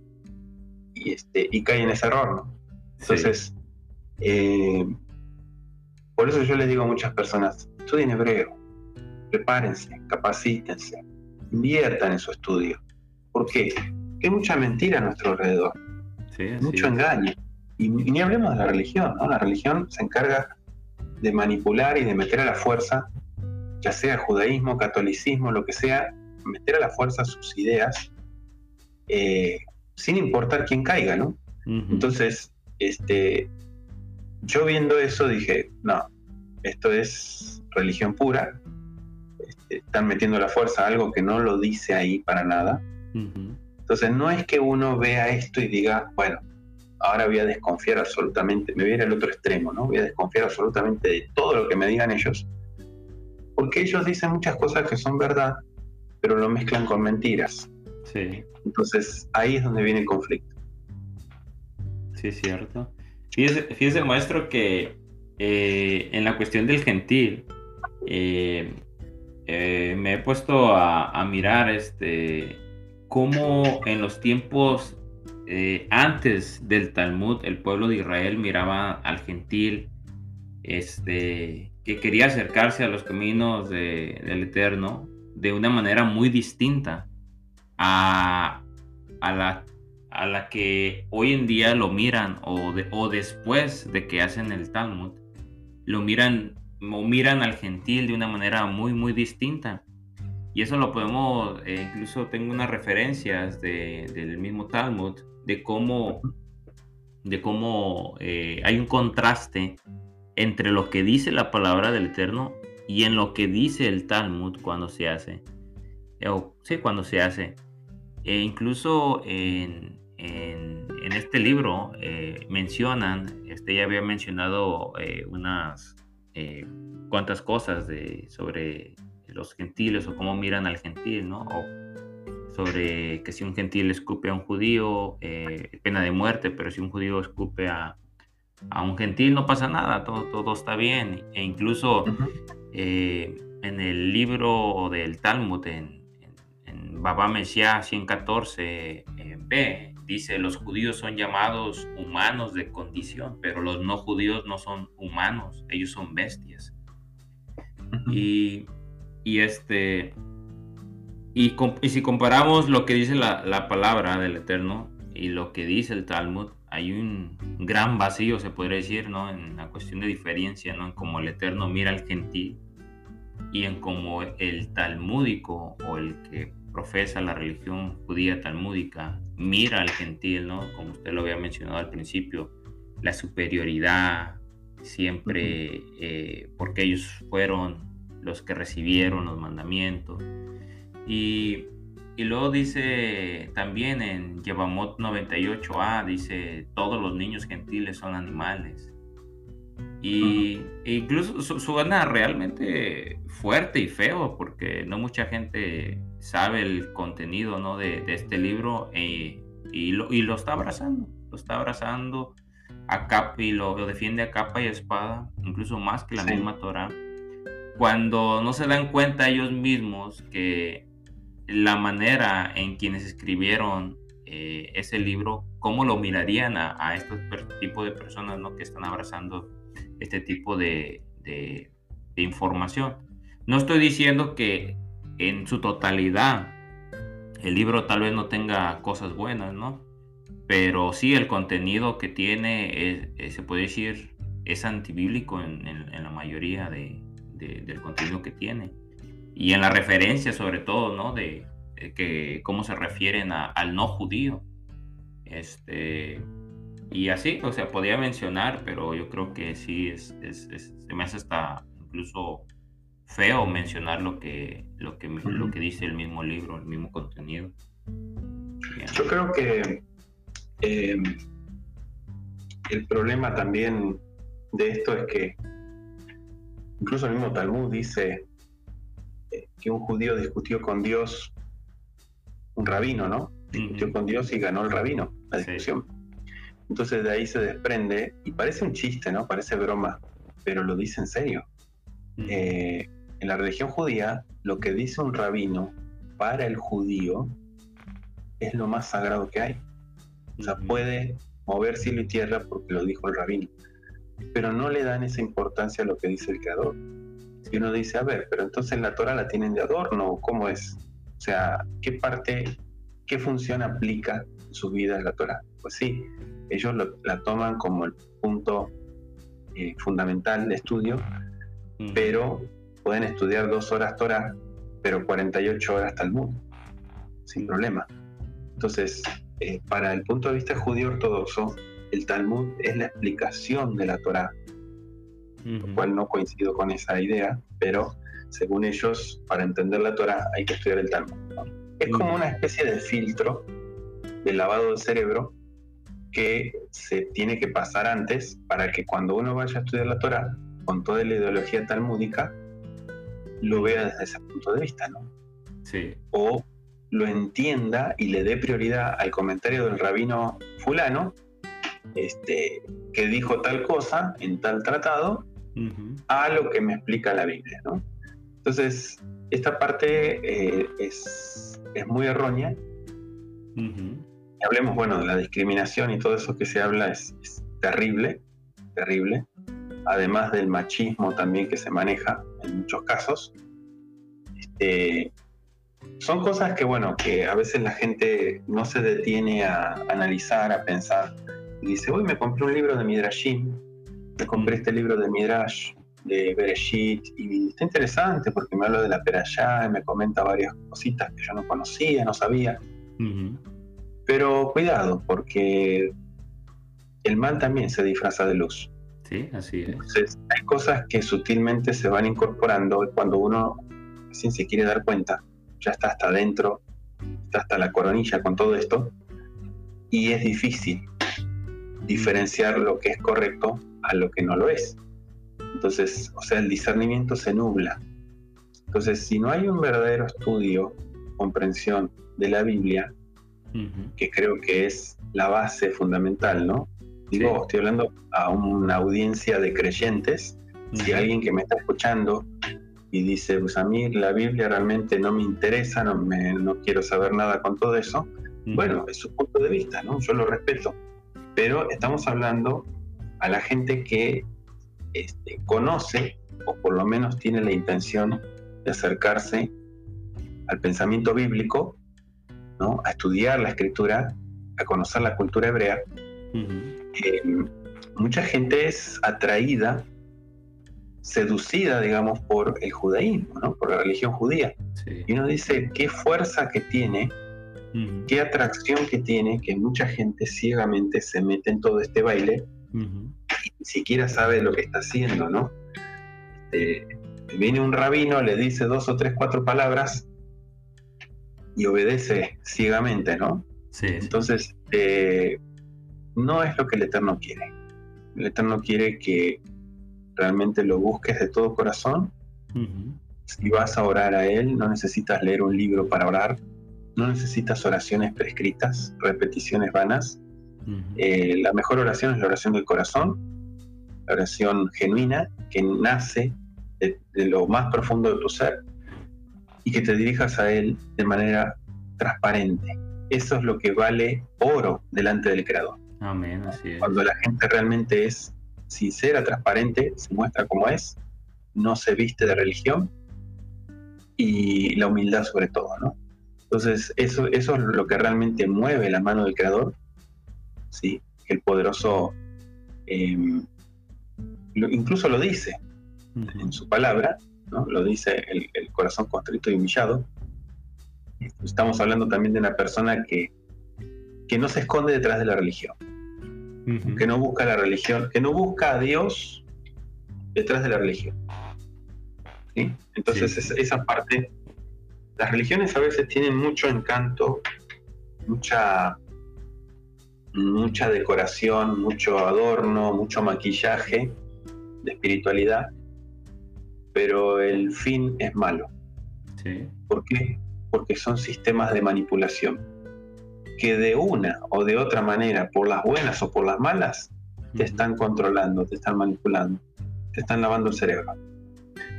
y, este, y cae en ese error. ¿no? Entonces, eh, por eso yo les digo a muchas personas, estudien hebreo, prepárense, capacítense, inviertan en su estudio. ¿Por qué? Porque hay mucha mentira a nuestro alrededor, mucho engaño. Y, ni hablemos de la religión, ¿no? La religión se encarga de manipular y de meter a la fuerza, ya sea judaísmo, catolicismo, lo que sea, meter a la fuerza sus ideas, eh, sin importar quién caiga, ¿no? Entonces, este, yo viendo eso dije, no, esto es religión pura, este, están metiendo la fuerza a algo que no lo dice ahí para nada. Entonces no es que uno vea esto y diga, bueno, ahora voy a desconfiar absolutamente, me voy a ir al otro extremo, ¿no? Voy a desconfiar absolutamente de todo lo que me digan ellos, porque ellos dicen muchas cosas que son verdad, pero lo mezclan con mentiras. Sí. Entonces ahí es donde viene el conflicto. Sí, es cierto. Fíjese, maestro, que eh, en la cuestión del gentil, eh, eh, me he puesto a, mirar este, cómo en los tiempos antes del Talmud el pueblo de Israel miraba al gentil este, que quería acercarse a los caminos del Eterno de una manera muy distinta a, a la a la que hoy en día lo miran o, o después de que hacen el Talmud, lo miran o miran al gentil de una manera muy, muy distinta. Y eso lo podemos, eh, incluso tengo unas referencias de, del mismo Talmud, de cómo, de cómo eh, hay un contraste entre lo que dice la palabra del Eterno y en lo que dice el Talmud cuando se hace. O, sí, cuando se hace. E incluso en, en, este libro eh, mencionan, este ya había mencionado eh, unas eh, cuantas cosas de, sobre los gentiles o cómo miran al gentil, ¿no? O sobre que si un gentil escupe a un judío, pena de muerte, pero si un judío escupe a, a un gentil no pasa nada, todo, todo está bien. E incluso en el libro del Talmud, en, en, Baba 114, b, dice, los judíos son llamados humanos de condición, pero los no judíos no son humanos, ellos son bestias. y, este, y, si comparamos lo que dice la, palabra del Eterno y lo que dice el Talmud, hay un gran vacío, se podría decir, ¿no? En la cuestión de diferencia, ¿no? En cómo el Eterno mira al gentil y en cómo el talmúdico o el que profesa la religión judía talmúdica mira al gentil, ¿no? Como usted lo había mencionado al principio, la superioridad siempre, eh, porque ellos fueron los que recibieron los mandamientos. Y, luego dice también en Yevamot 98a, dice, todos los niños gentiles son animales. Y e incluso suena realmente fuerte y feo porque no mucha gente sabe el contenido ¿no? de, este libro eh, y, lo, y, lo, está abrazando, lo está abrazando a capa y lo, defiende a capa y espada, incluso más que la misma Torah, cuando no se dan cuenta ellos mismos que la manera en quienes escribieron eh, ese libro, cómo lo mirarían a, a este tipo de personas ¿no? que están abrazando este tipo de, de, información. No estoy diciendo que en su totalidad el libro tal vez no tenga cosas buenas, ¿no? pero sí, el contenido que tiene, se puede decir, es antibíblico en, la mayoría de, del contenido que tiene. Y en la referencia, sobre todo, ¿no? De, que cómo se refieren al no judío. Este, y así, o sea, podía mencionar, pero yo creo que sí, es, se me hace hasta incluso feo mencionar lo que, lo que, lo que dice el mismo libro, el mismo contenido. Yo creo que eh, el problema también de esto es que incluso el mismo Talmud dice eh, que un judío discutió con Dios, un rabino, ¿no? Discutió con Dios y ganó el rabino la discusión. Entonces de ahí se desprende, y parece un chiste, ¿no? Parece broma, pero lo dice en serio. Eh, en la religión judía, lo que dice un rabino para el judío es lo más sagrado que hay. O sea, puede mover cielo y tierra porque lo dijo el rabino. Pero no le dan esa importancia a lo que dice el creador. Si uno dice, a ver, pero entonces la Torah la tienen de adorno, ¿cómo es? O sea, ¿qué parte, qué función aplica su vida la Torah? Pues sí, ellos la toman como el punto eh, fundamental de estudio, pero pueden estudiar dos horas Torah, pero 48 horas Talmud, sin problema. Entonces, eh, para el punto de vista judío ortodoxo, el Talmud es la explicación de la Torah, lo cual no coincido con esa idea, pero según ellos, para entender la Torah hay que estudiar el Talmud. Es como una especie de filtro de lavado de cerebro que se tiene que pasar antes para que cuando uno vaya a estudiar la Torah con toda la ideología talmúdica, lo vea desde ese punto de vista, ¿no? Sí. O lo entienda y le dé prioridad al comentario del rabino fulano, este, que dijo tal cosa en tal tratado, a lo que me explica la Biblia, ¿no? Entonces, esta parte eh, es, muy errónea. Hablemos, bueno, de la discriminación y todo eso que se habla es, terrible, terrible. Además del machismo también que se maneja en muchos casos. Este, son cosas que, bueno, que a veces la gente no se detiene a analizar, a pensar. Y dice, uy, me compré un libro de Midrashim, me compré este libro de Midrash, de Bereshit, y está interesante porque me habla de la Perashá y me comenta varias cositas que yo no conocía, no sabía. Pero cuidado, porque el mal también se disfraza de luz. Sí, así es. Entonces, hay cosas que sutilmente se van incorporando y cuando uno sin se quiere dar cuenta, ya está hasta adentro, está hasta la coronilla con todo esto, y es difícil diferenciar lo que es correcto a lo que no lo es. Entonces, o sea, el discernimiento se nubla. Entonces, si no hay un verdadero estudio, comprensión de la Biblia, que creo que es la base fundamental, ¿no? Digo, estoy hablando a una audiencia de creyentes. Si alguien que me está escuchando y dice, pues a mí la Biblia realmente no me interesa, no, me, no quiero saber nada con todo eso, bueno, es su punto de vista, ¿no? Yo lo respeto. Pero estamos hablando a la gente que este, conoce o por lo menos tiene la intención de acercarse al pensamiento bíblico, ¿no? a estudiar la escritura, a conocer la cultura hebrea. Eh, mucha gente es atraída seducida, digamos, por el judaísmo, ¿no? por la religión judía. Y uno dice, qué fuerza que tiene, qué atracción que tiene, que mucha gente ciegamente se mete en todo este baile y ni siquiera sabe lo que está haciendo, ¿no? Este, viene un rabino, le dice dos o tres, cuatro palabras y obedece ciegamente, ¿no? Entonces, eh, no es lo que el Eterno quiere. El Eterno quiere que realmente lo busques de todo corazón. Si vas a orar a Él, no necesitas leer un libro para orar, no necesitas oraciones prescritas, repeticiones vanas. Eh, la mejor oración es la oración del corazón, la oración genuina que nace de, lo más profundo de tu ser y que te dirijas a Él de manera transparente. Eso es lo que vale oro delante del Creador. Amén, Cuando la gente realmente es sincera, transparente, se muestra como es, no se viste de religión y la humildad sobre todo, ¿no? Entonces, eso, eso es lo que realmente mueve la mano del creador ¿sí? El poderoso em, incluso lo dice en su palabra, ¿no? lo dice el, corazón constrito y humillado. Estamos hablando también de una persona que, que no se esconde detrás de la religión, que no busca la religión, que no busca a Dios detrás de la religión. Entonces esa parte, las religiones a veces tienen mucho encanto, mucha, mucha decoración, mucho adorno, mucho maquillaje de espiritualidad, pero el fin es malo. ¿Por qué? Porque son sistemas de manipulación que de una o de otra manera, por las buenas o por las malas, te están controlando, te están manipulando, te están lavando el cerebro.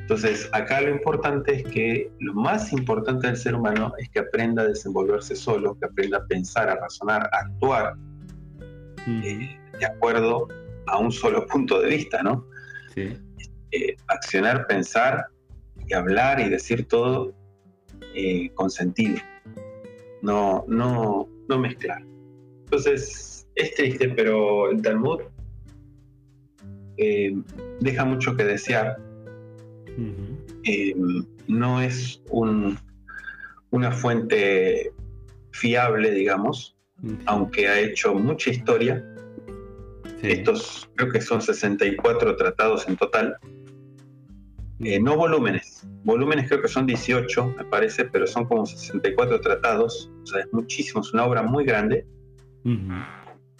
Entonces, acá lo importante es que lo más importante del ser humano es que aprenda a desenvolverse solo, que aprenda a pensar, a razonar, a actuar eh, de acuerdo a un solo punto de vista, ¿no? Eh, accionar, pensar y hablar y decir todo eh, con sentido. No, no, no mezclar. Entonces, es triste, pero el Talmud eh, deja mucho que desear. no es un, una fuente fiable, digamos, aunque ha hecho mucha historia estos creo que son 64 tratados en total. Eh, no volúmenes. Volúmenes creo que son 18, me parece, pero son como 64 tratados. O sea, es muchísimo, es una obra muy grande.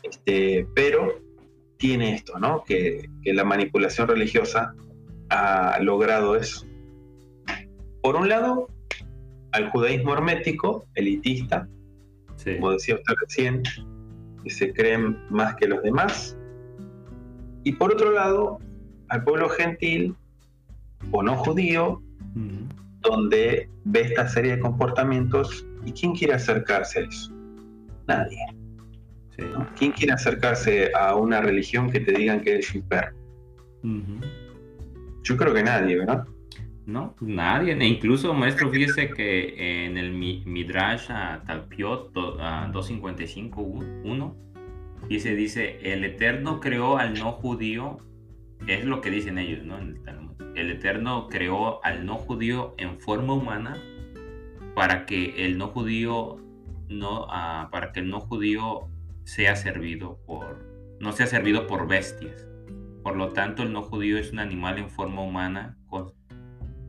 este, pero tiene esto, ¿no? Que, la manipulación religiosa ha logrado eso. Por un lado, al judaísmo hermético, elitista, como decía usted recién, que se creen más que los demás, y por otro lado, al pueblo gentil o no judío, donde ve esta serie de comportamientos y quién quiere acercarse a eso. Nadie. ¿Quién quiere acercarse a una religión que te digan que es perro? Yo creo que nadie, ¿verdad? No, nadie. E incluso, maestro, fíjese que en el Midrash Talpiot 255.1 y se dice, el Eterno creó al no judío, es lo que dicen ellos, ¿no? el, Eterno creó al no judío en forma humana para que el no judío no, ah, para que el no judío sea servido por, no sea servido por bestias. Por lo tanto, el no judío es un animal en forma humana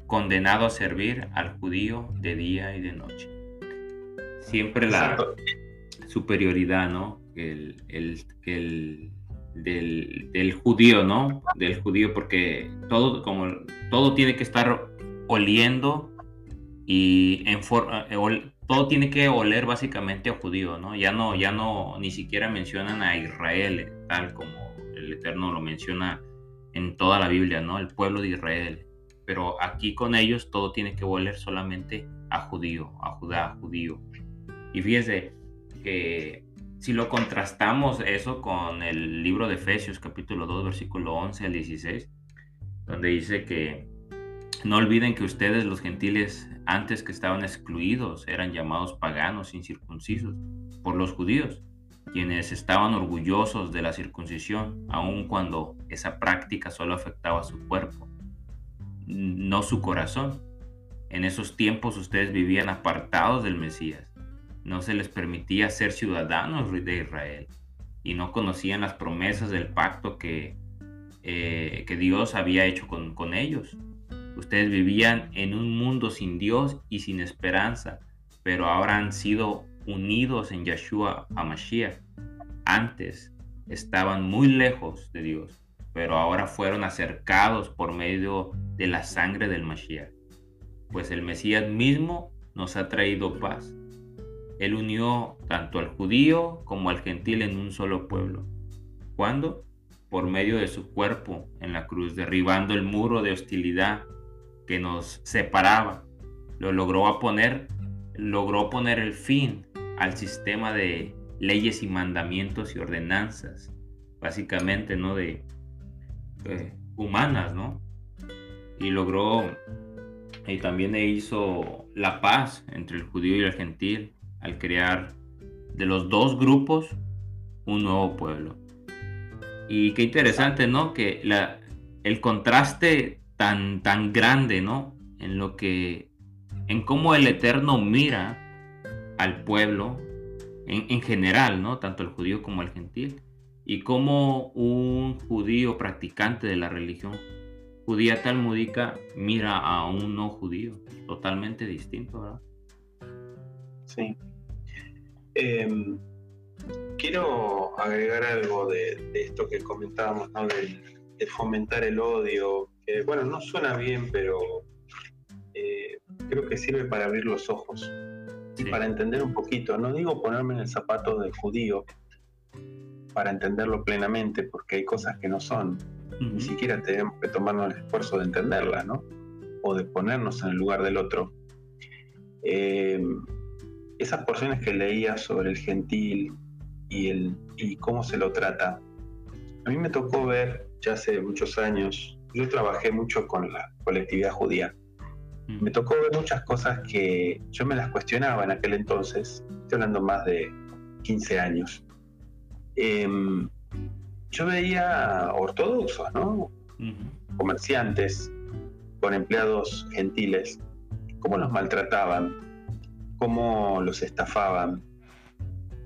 condenado a servir al judío de día y de noche. Siempre la superioridad, ¿no? el, el, del, judío, ¿no? Del judío, porque todo, como, todo tiene que estar oliendo y en eh, todo tiene que oler básicamente a judío, ¿no? Ya no, ya no, ni siquiera mencionan a Israel, tal como el Eterno lo menciona en toda la Biblia, ¿no? El pueblo de Israel. Pero aquí con ellos todo tiene que oler solamente a judío, a Judá, a judío. Y fíjese que si lo contrastamos eso con el libro de Efesios capítulo 2 versículo 11 al 16, donde dice que no olviden que ustedes los gentiles antes que estaban excluidos eran llamados paganos incircuncisos por los judíos, quienes estaban orgullosos de la circuncisión, aun cuando esa práctica solo afectaba a su cuerpo, no su corazón. En esos tiempos ustedes vivían apartados del Mesías no se les permitía ser ciudadanos de Israel y no conocían las promesas del pacto que, eh, que Dios había hecho con, con ellos. Ustedes vivían en un mundo sin Dios y sin esperanza, pero ahora han sido unidos en Yeshua HaMashiach. Antes estaban muy lejos de Dios, pero ahora fueron acercados por medio de la sangre del Mashiach. Pues el Mesías mismo nos ha traído paz él unió tanto al judío como al gentil en un solo pueblo. ¿Cuándo? Por medio de su cuerpo en la cruz, derribando el muro de hostilidad que nos separaba. Lo logró poner, logró poner el fin al sistema de leyes y mandamientos y ordenanzas, básicamente, ¿no? De, humanas, ¿no? Y logró, y también hizo la paz entre el judío y el gentil, al crear de los dos grupos un nuevo pueblo. Y qué interesante, ¿no? Que la, el contraste tan, tan grande, ¿no? En lo que, en cómo el Eterno mira al pueblo en, en general, ¿no? Tanto el judío como el gentil. Y cómo un judío practicante de la religión judía talmudica mira a un no judío, totalmente distinto, ¿verdad? Sí. Em, quiero agregar algo de, esto que comentábamos, ¿no? De, fomentar el odio, que bueno, no suena bien, pero eh, creo que sirve para abrir los ojos y para entender un poquito. No digo ponerme en el zapato del judío para entenderlo plenamente, porque hay cosas que no son. Ni siquiera tenemos que tomarnos el esfuerzo de entenderlas, ¿no? O de ponernos en el lugar del otro. Em, esas porciones que leía sobre el gentil y, el, y cómo se lo trata, a mí me tocó ver ya hace muchos años, yo trabajé mucho con la colectividad judía, mm. me tocó ver muchas cosas que yo me las cuestionaba en aquel entonces, estoy hablando más de 15 años. Em, yo veía ortodoxos, ¿no? Comerciantes con empleados gentiles, cómo los maltrataban, cómo los estafaban,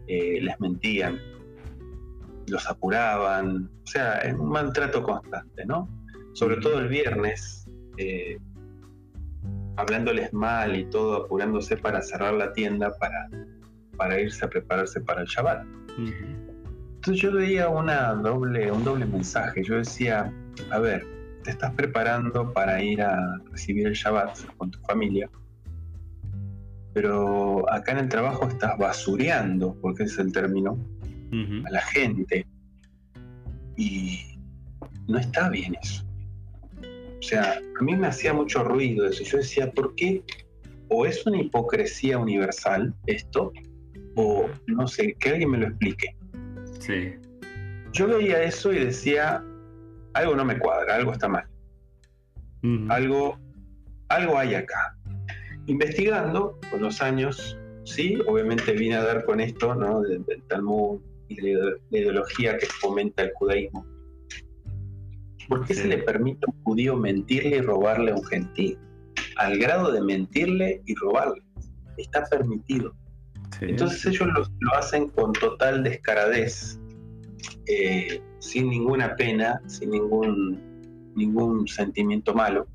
eh, les mentían, los apuraban, o sea, es un maltrato constante, ¿no? Sobre todo el viernes, eh, hablándoles mal y todo, apurándose para cerrar la tienda para, para irse a prepararse para el Shabbat. Entonces yo veía una doble, un doble mensaje. Yo decía, a ver, te estás preparando para ir a recibir el Shabbat con tu familia, pero acá en el trabajo estás basureando, porque es el término, a la gente. Y no está bien eso. O sea, a mí me hacía mucho ruido eso. Yo decía, ¿por qué? O es una hipocresía universal esto, o no sé, que alguien me lo explique. Sí. Yo veía eso y decía, algo no me cuadra, algo está mal. Algo, algo hay acá investigando con los años, sí, obviamente vine a dar con esto, ¿no? Del, Talmud y de la ideología que fomenta el judaísmo. ¿Por qué se le permite a un judío mentirle y robarle a un gentil? Al grado de mentirle y robarle. Está permitido. Entonces ellos lo, hacen con total descaradez, eh, sin ninguna pena, sin ningún, ningún sentimiento malo.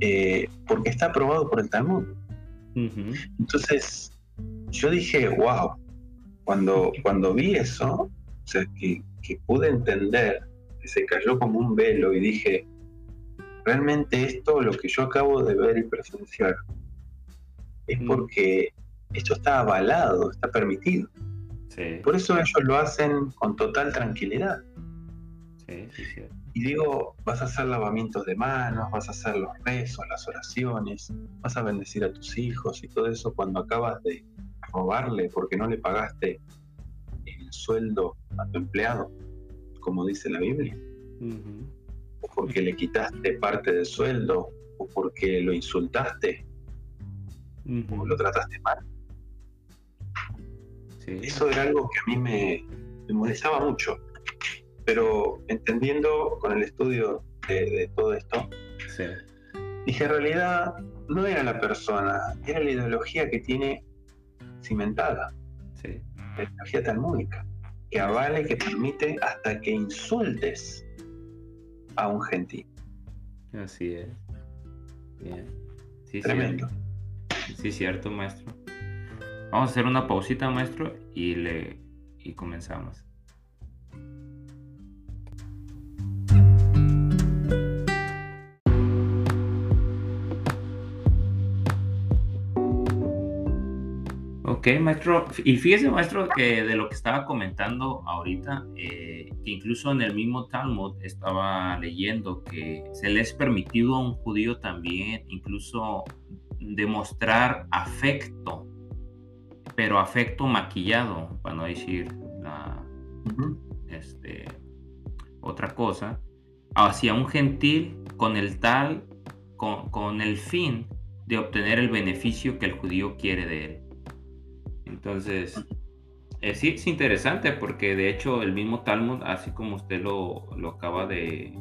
Eh, porque está aprobado por el Talmud. Entonces, yo dije, wow, cuando, cuando vi eso, o sea, que, pude entender, que se cayó como un velo y dije, realmente esto, lo que yo acabo de ver y presenciar, es porque esto está avalado, está permitido. Por eso ellos lo hacen con total tranquilidad. Sí, sí, y digo, vas a hacer lavamientos de manos, vas a hacer los rezos, las oraciones, vas a bendecir a tus hijos y todo eso cuando acabas de robarle porque no le pagaste el sueldo a tu empleado, como dice la Biblia. O porque le quitaste parte del sueldo, o porque lo insultaste, o lo trataste mal. Eso era algo que a mí me, me molestaba mucho pero entendiendo con el estudio de, todo esto, dije, en realidad no era la persona, era la ideología que tiene cimentada, la ideología talmúdica, que avale, que permite hasta que insultes a un gentil. Así es. Bien. Sí, Tremendo. Sí, cierto, maestro. Vamos a hacer una pausita, maestro, y, le, y comenzamos. Ok, maestro. Y fíjese, maestro, que de lo que estaba comentando ahorita, eh, que incluso en el mismo Talmud estaba leyendo que se le es permitido a un judío también incluso demostrar afecto, pero afecto maquillado, para no decir la, este, otra cosa, hacia un gentil con el tal, con, con el fin de obtener el beneficio que el judío quiere de él. Entonces, Eh, sí, es interesante porque de hecho el mismo Talmud, así como usted lo, lo acaba de,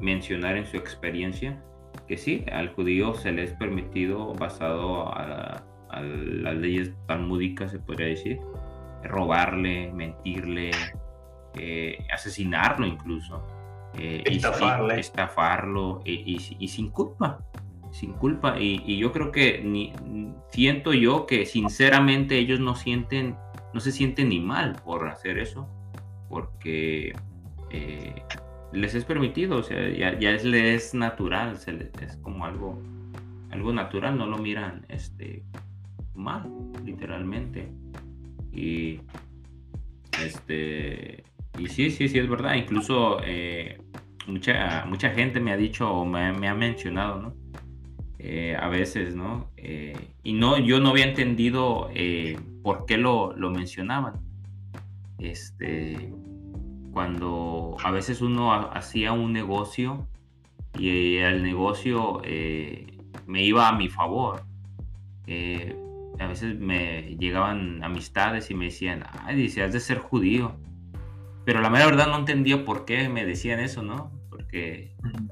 mencionar en su experiencia, que sí, al judío se le es permitido, basado a, las leyes talmúdicas, se podría decir, robarle, mentirle, eh, asesinarlo incluso. Eh, estafarle. estafarlo y, sin culpa sin culpa. Y, yo creo que ni, siento yo que sinceramente ellos no sienten, no se sienten ni mal por hacer eso, porque eh, les es permitido, o sea, ya, es, les es natural, se es como algo, algo natural, no lo miran este, mal, literalmente. Y este y sí, sí, sí, es verdad. Incluso eh, mucha, mucha gente me ha dicho o me, me ha mencionado, ¿no? Eh, a veces, ¿no? Eh, y no, yo no había entendido eh, por qué lo, lo, mencionaban. Este, cuando a veces uno hacía un negocio y el negocio me iba a mi favor. a veces me llegaban amistades y me decían, ay, dice, has de ser judío. Pero la mera verdad no entendía por qué me decían eso, ¿no?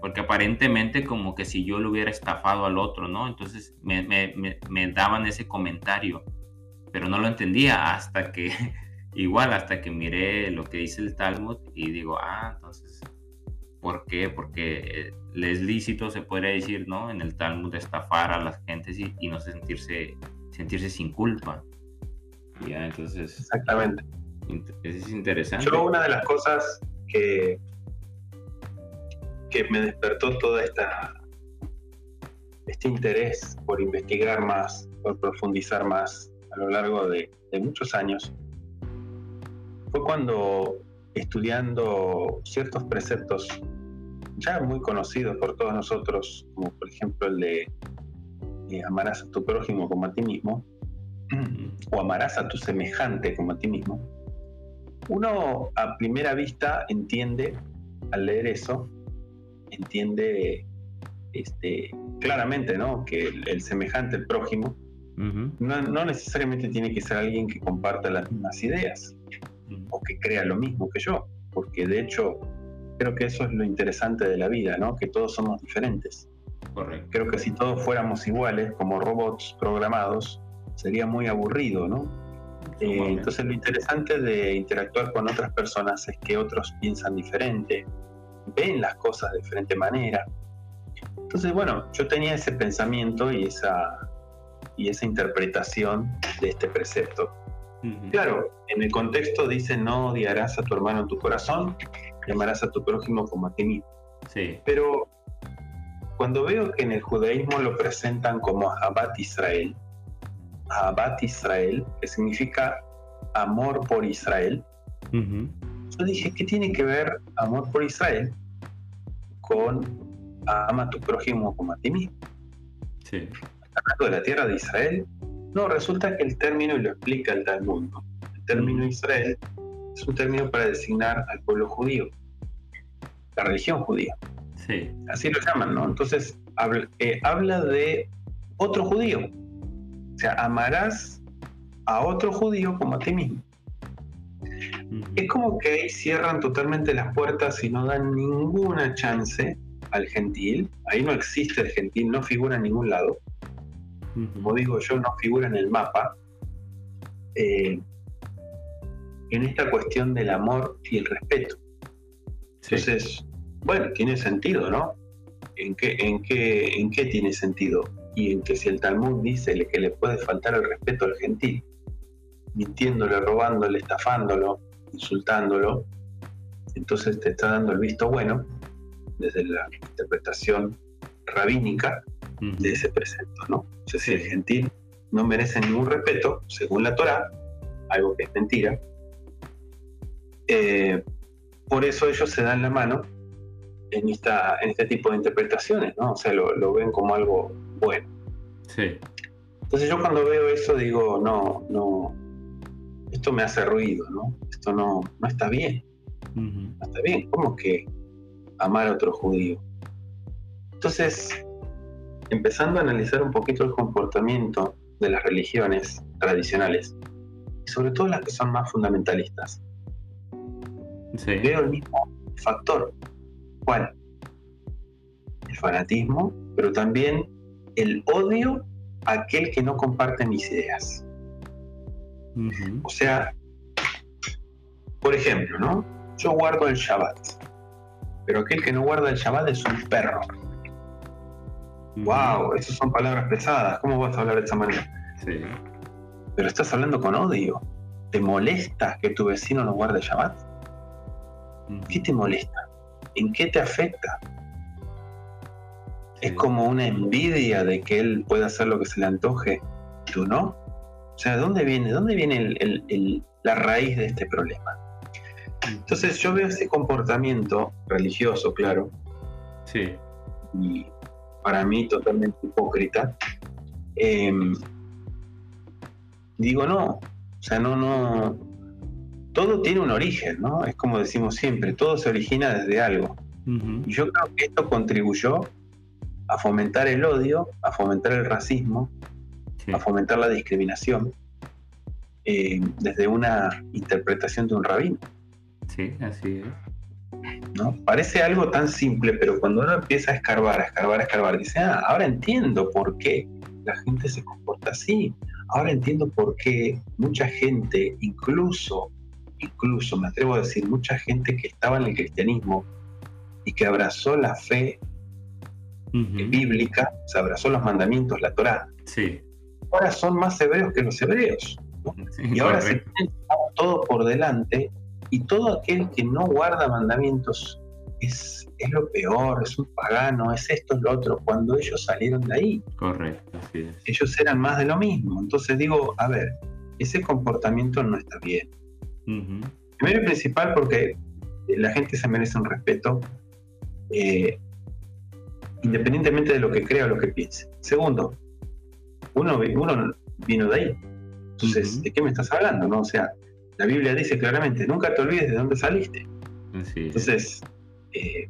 Porque, aparentemente como que si yo le hubiera estafado al otro, ¿no? Entonces me, daban ese comentario, pero no lo entendía hasta que, igual, hasta que miré lo que dice el Talmud y digo, ah, entonces, ¿por qué? Porque es lícito, se podría decir, ¿no? En el Talmud estafar a las gentes y, no sentirse, sentirse sin culpa. Ya, entonces... Exactamente. Es interesante. Yo una de las cosas que que me despertó toda esta este interés por investigar más, por profundizar más a lo largo de, muchos años, fue cuando estudiando ciertos preceptos ya muy conocidos por todos nosotros, como por ejemplo el de eh, amarás a tu prójimo como a ti mismo, o amarás a tu semejante como a ti mismo, uno a primera vista entiende al leer eso entiende este, claramente ¿no? que el, semejante, el prójimo, no, necesariamente tiene que ser alguien que comparta las mismas ideas o que crea lo mismo que yo, porque de hecho creo que eso es lo interesante de la vida, ¿no? que todos somos diferentes. Creo que si todos fuéramos iguales, como robots programados, sería muy aburrido, ¿no? Eh, entonces lo interesante de interactuar con otras personas es que otros piensan diferente, ven las cosas de diferente manera. Entonces, bueno, yo tenía ese pensamiento y esa, y esa interpretación de este precepto. Claro, en el contexto dice no odiarás a tu hermano en tu corazón y amarás a tu prójimo como a ti mismo. Sí. Pero cuando veo que en el judaísmo lo presentan como Abat Israel, Abat Israel, que significa amor por Israel, yo dije, ¿qué tiene que ver amor por Israel con ama a tu prójimo como a ti mismo? Sí. Hablando de la tierra de Israel, no, resulta que el término, y lo explica el Talmud, el término Israel es un término para designar al pueblo judío, la religión judía. Sí. Así lo llaman, ¿no? Entonces, habla, eh, habla de otro judío. O sea, amarás a otro judío como a ti mismo. Es como que ahí cierran totalmente las puertas y no dan ninguna chance al gentil. Ahí no existe el gentil, no figura en ningún lado. Como digo yo, no figura en el mapa. Eh, en esta cuestión del amor y el respeto. Entonces, bueno, tiene sentido, ¿no? ¿En qué, en, qué, ¿En qué tiene sentido? Y en que si el Talmud dice que le puede faltar el respeto al gentil, mintiéndole, robándole, estafándolo, insultándolo, entonces te está dando el visto bueno desde la interpretación rabínica de ese precepto, ¿no? O sea, si el gentil no merece ningún respeto, según la Torah, algo que es mentira, eh, por eso ellos se dan la mano en, esta, en este tipo de interpretaciones, ¿no? O sea, lo, lo ven como algo bueno. Sí. Entonces yo cuando veo eso digo, no, no, esto me hace ruido, ¿no? Esto no, no está bien. No está bien. ¿Cómo que amar a otro judío? Entonces, empezando a analizar un poquito el comportamiento de las religiones tradicionales, sobre todo las que son más fundamentalistas. Veo el mismo factor. ¿Cuál? El fanatismo, pero también el odio a aquel que no comparte mis ideas. O sea, por ejemplo, ¿no? Yo guardo el Shabbat, pero aquel que no guarda el Shabbat es un perro. Wow, esas son palabras pesadas. ¿Cómo vas a hablar de esa manera? Sí. Pero estás hablando con odio. ¿Te molesta que tu vecino no guarde Shabbat? ¿Qué te molesta? ¿En qué te afecta? Es como una envidia de que él pueda hacer lo que se le antoje, tú no. O sea, ¿dónde viene, dónde viene la raíz de este problema? Entonces yo veo ese comportamiento religioso, claro. Sí. Y para mí totalmente hipócrita. Em, digo, no, o sea, no, no, todo tiene un origen, ¿no? Es como decimos siempre, todo se origina desde algo. Y yo creo que esto contribuyó a fomentar el odio, a fomentar el racismo, a fomentar la discriminación, eh, desde una interpretación de un rabino. Sí, así es. ¿no? Parece algo tan simple, pero cuando uno empieza a escarbar, a escarbar, a escarbar, dice, ah, ahora entiendo por qué la gente se comporta así. Ahora entiendo por qué mucha gente, incluso, incluso me atrevo a decir, mucha gente que estaba en el cristianismo y que abrazó la fe bíblica, se abrazó los mandamientos, la Torá, sí. Ahora son más hebreos que los hebreos. y ahora se tienen todo por delante y todo aquel que no guarda mandamientos es, es, lo peor, es un pagano, es esto, es lo otro, cuando ellos salieron de ahí. Correcto, así es. Ellos eran más de lo mismo. Entonces digo, a ver, ese comportamiento no está bien. Primero y principal porque la gente se merece un respeto, eh, independientemente de lo que crea o lo que piense. Segundo, uno, uno vino de ahí. Entonces, ¿de qué me estás hablando? No? O sea, la Biblia dice claramente, nunca te olvides de dónde saliste. Entonces, eh,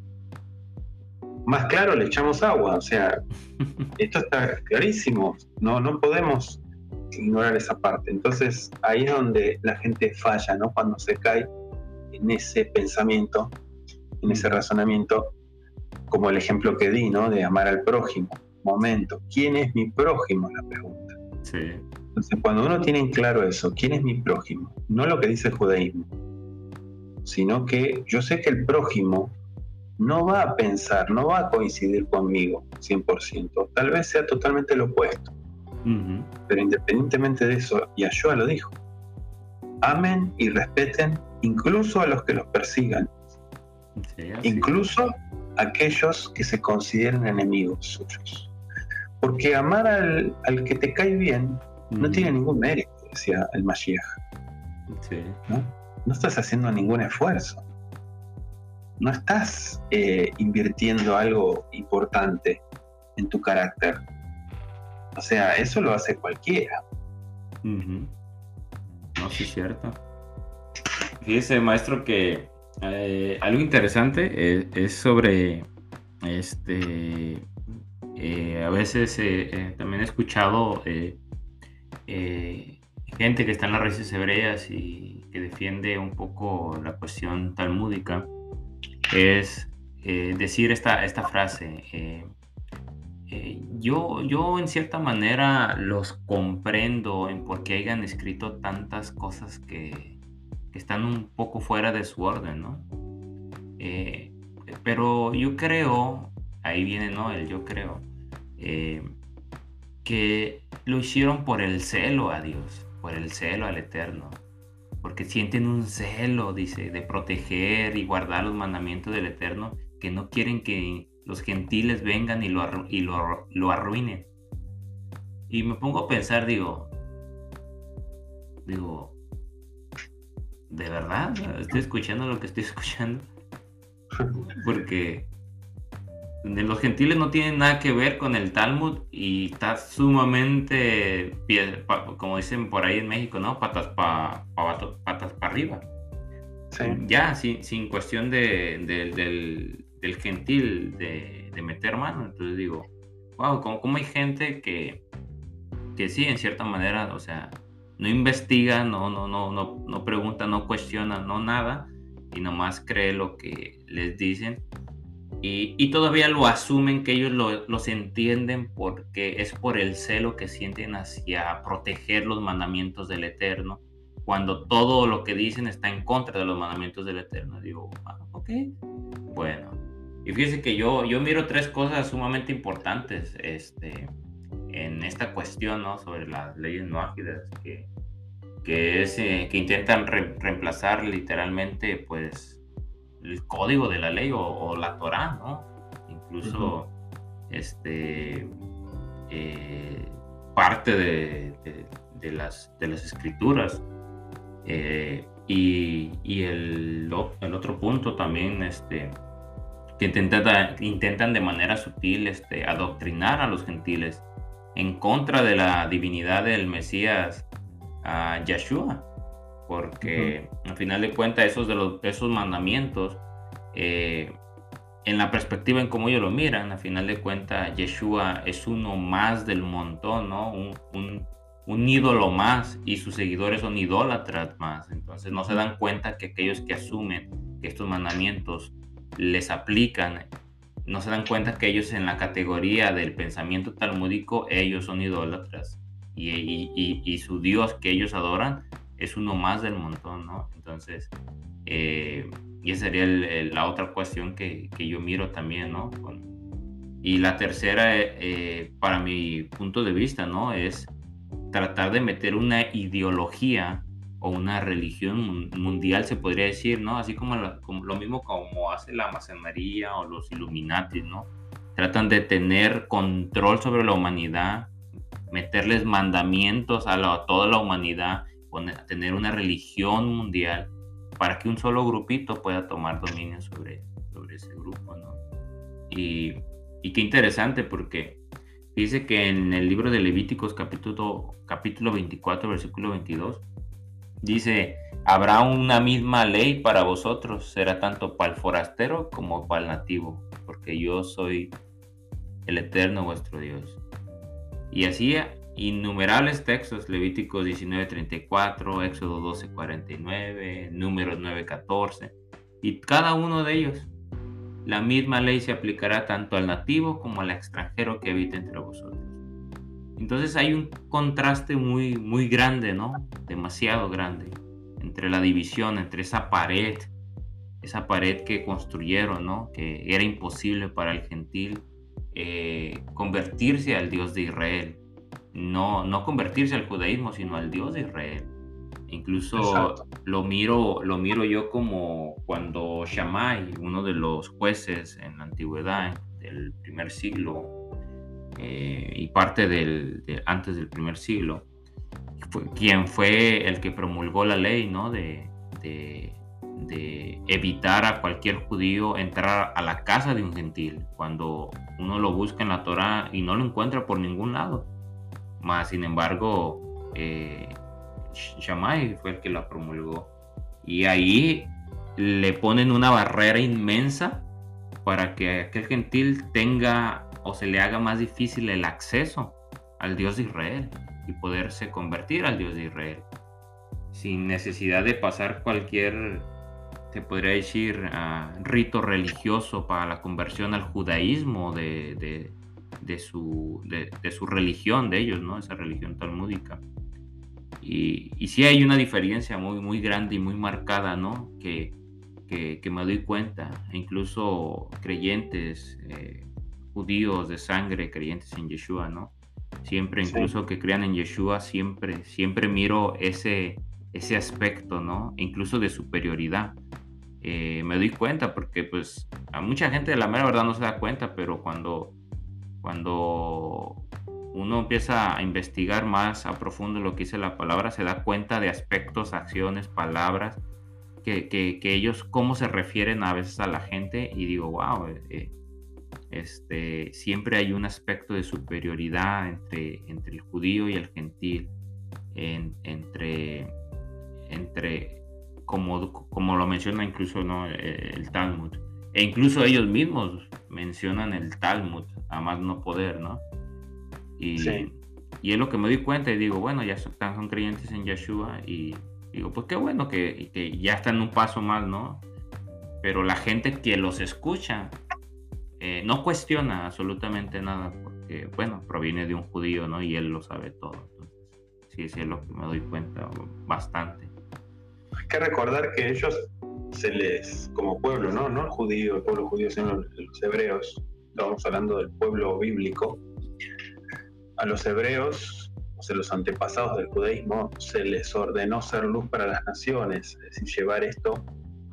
más claro le echamos agua, o sea, esto está clarísimo, no, no podemos ignorar esa parte. Entonces, ahí es donde la gente falla, ¿no? Cuando se cae en ese pensamiento, en ese razonamiento, como el ejemplo que di, ¿no? De amar al prójimo. Momento, ¿quién es mi prójimo? La pregunta. Sí. Entonces, cuando uno tiene en claro eso, ¿quién es mi prójimo? No lo que dice el judaísmo, sino que yo sé que el prójimo no va a pensar, no va a coincidir conmigo 100%, tal vez sea totalmente lo opuesto. Pero independientemente de eso, Yahshua lo dijo, amen y respeten incluso a los que los persigan, incluso a aquellos que se consideren enemigos suyos. Porque amar al, al que te cae bien no tiene ningún mérito, decía el Mashiach. ¿no? estás haciendo ningún esfuerzo. No estás eh, invirtiendo algo importante en tu carácter. O sea, eso lo hace cualquiera. No, sí es cierto. Fíjese, maestro, que eh, algo interesante eh, es, sobre este. A veces también he escuchado eh, gente que está en las raíces hebreas y que defiende un poco la cuestión talmúdica, es eh, decir esta, esta frase. Eh, yo, yo en cierta manera los comprendo en por qué hayan escrito tantas cosas que, que están un poco fuera de su orden, ¿no? pero yo creo, ahí viene, ¿no? El yo creo que lo hicieron por el celo a Dios, por el celo al Eterno, porque sienten un celo, dice, de proteger y guardar los mandamientos del Eterno, que no quieren que los gentiles vengan y lo, y lo, arruinen. Y me pongo a pensar, digo, digo, ¿de verdad? ¿Estoy escuchando lo que estoy escuchando? Porque los gentiles no tienen nada que ver con el Talmud y está sumamente, como dicen por ahí en México, ¿no? Patas para patas para arriba. Ya, sin, sin cuestión de, del, gentil de, meter mano. Entonces digo, wow, como, hay gente que, que sí, en cierta manera, o sea, no investiga, no, no, no, no, no pregunta, no cuestiona, no nada, y nomás cree lo que les dicen. Y, y todavía lo asumen que ellos lo, los entienden porque es por el celo que sienten hacia proteger los mandamientos del Eterno, cuando todo lo que dicen está en contra de los mandamientos del Eterno. Digo, ah, ok, bueno. Y fíjense que yo, yo miro tres cosas sumamente importantes este, en esta cuestión ¿no? sobre las leyes no ágidas, que, que, es, eh, que intentan reemplazar literalmente pues, el código de la ley o, la Torah, ¿no? incluso este, eh, parte de, de, las, de las escrituras. Eh, y, y el, el, otro punto también, este, que intentan, intentan de manera sutil este, adoctrinar a los gentiles en contra de la divinidad del Mesías a Yeshua, porque al final de cuentas esos, de los, esos mandamientos, eh, en la perspectiva en cómo ellos lo miran, al final de cuentas Yeshua es uno más del montón, ¿no? Un, un, un, ídolo más y sus seguidores son idólatras más, entonces no se dan cuenta que aquellos que asumen que estos mandamientos les aplican no se dan cuenta que ellos en la categoría del pensamiento talmúdico, ellos son idólatras. Y, su Dios que ellos adoran es uno más del montón, ¿no? Entonces, eh, y esa sería la otra cuestión que, yo miro también, ¿no? y la tercera, eh, para mi punto de vista, ¿no? Es tratar de meter una ideología o una religión mundial, se podría decir, ¿no? Así como, lo mismo como hace la masonería o los Illuminati, ¿no? Tratan de tener control sobre la humanidad, meterles mandamientos a, toda la humanidad, tener una religión mundial para que un solo grupito pueda tomar dominio sobre, sobre ese grupo, ¿no? Y, y qué interesante porque dice que en el libro de Levíticos capítulo, capítulo 24, versículo 22, Dice, habrá una misma ley para vosotros, será tanto para el forastero como para el nativo, porque yo soy el eterno vuestro Dios. Y así innumerables textos, Levíticos 19:34, Éxodo 12:49, Números 9:14, y cada uno de ellos, la misma ley se aplicará tanto al nativo como al extranjero que habita entre vosotros. Entonces hay un contraste muy, muy grande, ¿no? Demasiado grande entre la división, entre esa pared, esa pared que construyeron, ¿no? Que era imposible para el gentil eh, convertirse al Dios de Israel. No, no convertirse al judaísmo, sino al Dios de Israel. Incluso lo miro, lo miro yo como cuando Shammai, uno de los jueces en la antigüedad del primer siglo, eh, y parte del, antes del primer siglo, fue, quien fue el que promulgó la ley ¿no? de, de, evitar a cualquier judío entrar a la casa de un gentil, cuando uno lo busca en la Torah y no lo encuentra por ningún lado. Más sin embargo, eh, Shammai fue el que la promulgó. Y ahí le ponen una barrera inmensa para que aquel gentil tenga o se le haga más difícil el acceso al Dios de Israel y poderse convertir al Dios de Israel sin necesidad de pasar cualquier, te podría decir, ah, rito religioso para la conversión al judaísmo de, su, de, su religión, de ellos, ¿no? Esa religión talmúdica. Y, y sí hay una diferencia muy, muy grande y muy marcada, ¿no? Que, que, me doy cuenta, incluso creyentes, eh, judíos de sangre creyentes en Yeshua, ¿no? Siempre, incluso que crean en Yeshua, siempre, siempre miro ese, ese aspecto, ¿no? Incluso de superioridad. Eh, me doy cuenta porque pues a mucha gente de la mera verdad no se da cuenta, pero cuando, cuando uno empieza a investigar más a profundo lo que dice la palabra, se da cuenta de aspectos, acciones, palabras, que, ellos cómo se refieren a veces a la gente y digo, wow, eh, este, siempre hay un aspecto de superioridad entre, entre el judío y el gentil, entre, entre como, como lo menciona incluso ¿no? Eh, el Talmud. E incluso ellos mismos mencionan el Talmud, a más no poder, ¿no? Y, y es lo que me doy cuenta y digo, bueno, ya son, son creyentes en Yeshua y digo, pues qué bueno que, que ya están un paso más, ¿no? Pero la gente que los escucha eh, no cuestiona absolutamente nada porque, bueno, proviene de un judío, ¿no? Y él lo sabe todo. sí, sí es lo que me doy cuenta bastante. Hay que recordar que ellos se les, como pueblo, ¿no? No el judío, el pueblo judío, sino los hebreos, estamos hablando del pueblo bíblico, a los hebreos, o sea, los antepasados del judaísmo, se les ordenó ser luz para las naciones, es decir, llevar esto,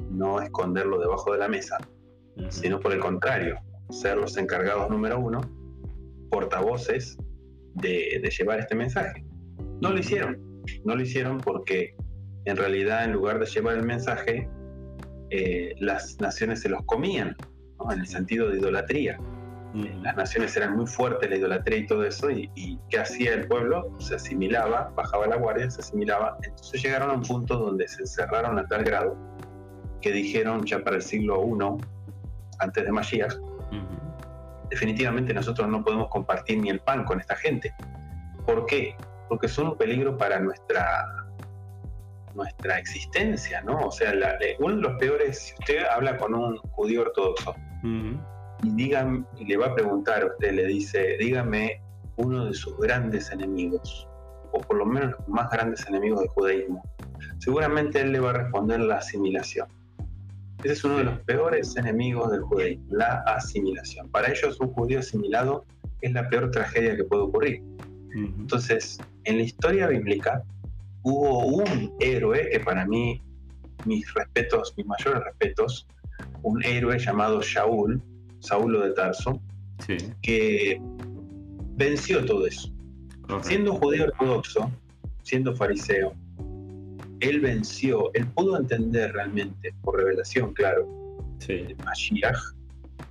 no esconderlo debajo de la mesa, sino por el contrario, ser los encargados número uno, portavoces de, llevar este mensaje. No lo hicieron, no lo hicieron porque en realidad en lugar de llevar el mensaje, eh, las naciones se los comían, en el sentido de idolatría. Las naciones eran muy fuertes, la idolatría y todo eso, y, y, ¿qué hacía el pueblo? Se asimilaba, bajaba la guardia, se asimilaba. Entonces llegaron a un punto donde se encerraron a tal grado que dijeron ya para el siglo I, antes de Mashiach, definitivamente nosotros no podemos compartir ni el pan con esta gente. ¿Por qué? Porque son un peligro para nuestra nuestra existencia, ¿no? O sea, uno de los peores, si usted habla con un judío ortodoxo y, digan, y le va a preguntar a usted, le dice, dígame uno de sus grandes enemigos, o por lo menos los más grandes enemigos del judaísmo, seguramente él le va a responder la asimilación. Ese es uno de los peores enemigos del judaísmo, la asimilación. Para ellos un judío asimilado es la peor tragedia que puede ocurrir. Entonces, en la historia bíblica hubo un héroe que para mí, mis respetos, mis mayores respetos, un héroe llamado Shaul, Saulo de Tarso, que venció todo eso. Siendo un judío ortodoxo, siendo fariseo, él venció, él pudo entender realmente, por revelación, claro, de Mashiach,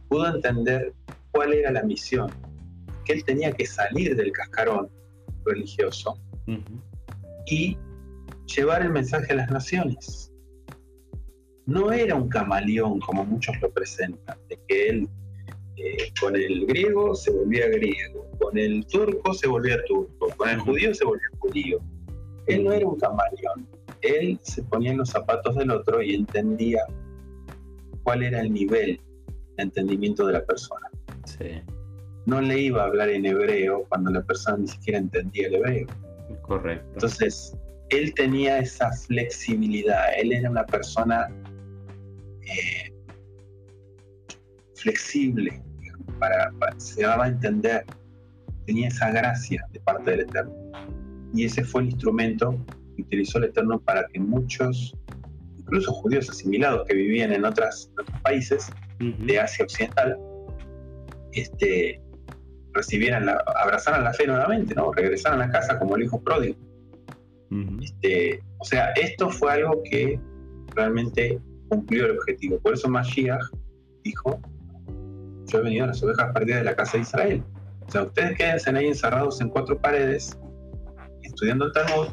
pudo entender cuál era la misión, que él tenía que salir del cascarón religioso y llevar el mensaje a las naciones. No era un camaleón como muchos lo presentan, de que él eh, con el griego se volvía griego, con el turco se volvía turco, con el judío se volvía judío. Él no era un camaleón, él se ponía en los zapatos del otro y entendía cuál era el nivel de entendimiento de la persona. No le iba a hablar en hebreo cuando la persona ni siquiera entendía el hebreo. Correcto. Entonces, él tenía esa flexibilidad, él era una persona eh, flexible, para, se daba a entender, tenía esa gracia de parte del Eterno. Y ese fue el instrumento que utilizó el Eterno para que muchos, incluso judíos asimilados que vivían en, otras, otros países de Asia Occidental, este, recibieran la, abrazaran la fe nuevamente, ¿no? regresaran a casa como el hijo pródigo. este, o sea, esto fue algo que realmente cumplió el objetivo. Por eso Mashiach dijo, yo he venido a las ovejas perdidas de la casa de Israel. O sea, ustedes quédense ahí encerrados en cuatro paredes, estudiando el Talmud,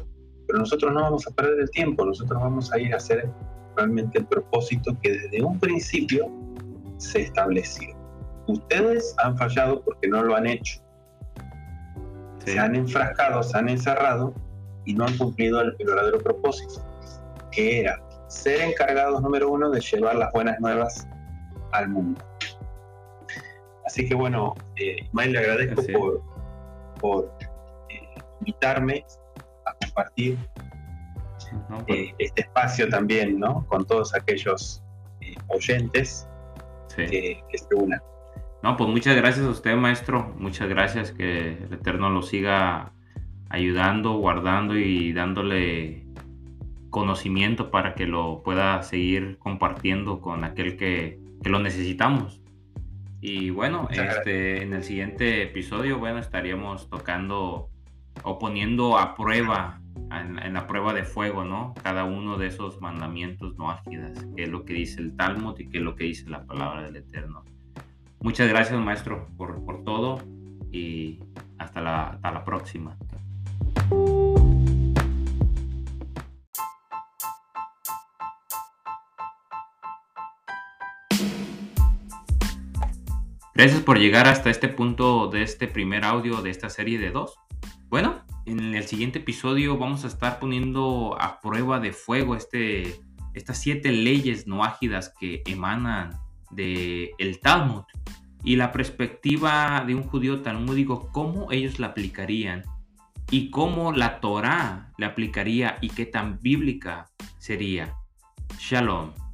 pero nosotros no vamos a perder el tiempo, nosotros vamos a ir a hacer realmente el propósito que desde un principio se estableció. Ustedes han fallado porque no lo han hecho. Se han enfrascado, se han encerrado y no han cumplido el, verdadero propósito, que era ser encargados, número uno, de llevar las buenas nuevas al mundo. Así que bueno, eh, le agradezco por, por eh, invitarme a compartir eh, este espacio también, ¿no? Con todos aquellos eh, oyentes que, que se unan. No, pues muchas gracias a usted, maestro. Muchas gracias. Que el Eterno lo siga ayudando, guardando y dándole conocimiento para que lo pueda seguir compartiendo con aquel que, lo necesitamos. Y bueno, este, en el siguiente episodio, bueno, estaríamos tocando o poniendo a prueba, en, la prueba de fuego, ¿no? Cada uno de esos mandamientos no ágidas, que es lo que dice el Talmud y que es lo que dice la palabra del Eterno. Muchas gracias, maestro, por, por todo y hasta la, hasta la próxima. Gracias por llegar hasta este punto de este primer audio de esta serie de dos. Bueno, en el siguiente episodio vamos a estar poniendo a prueba de fuego este, estas siete leyes no ágidas que emanan del el Talmud y la perspectiva de un judío talmúdico, cómo ellos la aplicarían y cómo la Torah la aplicaría y qué tan bíblica sería. Shalom.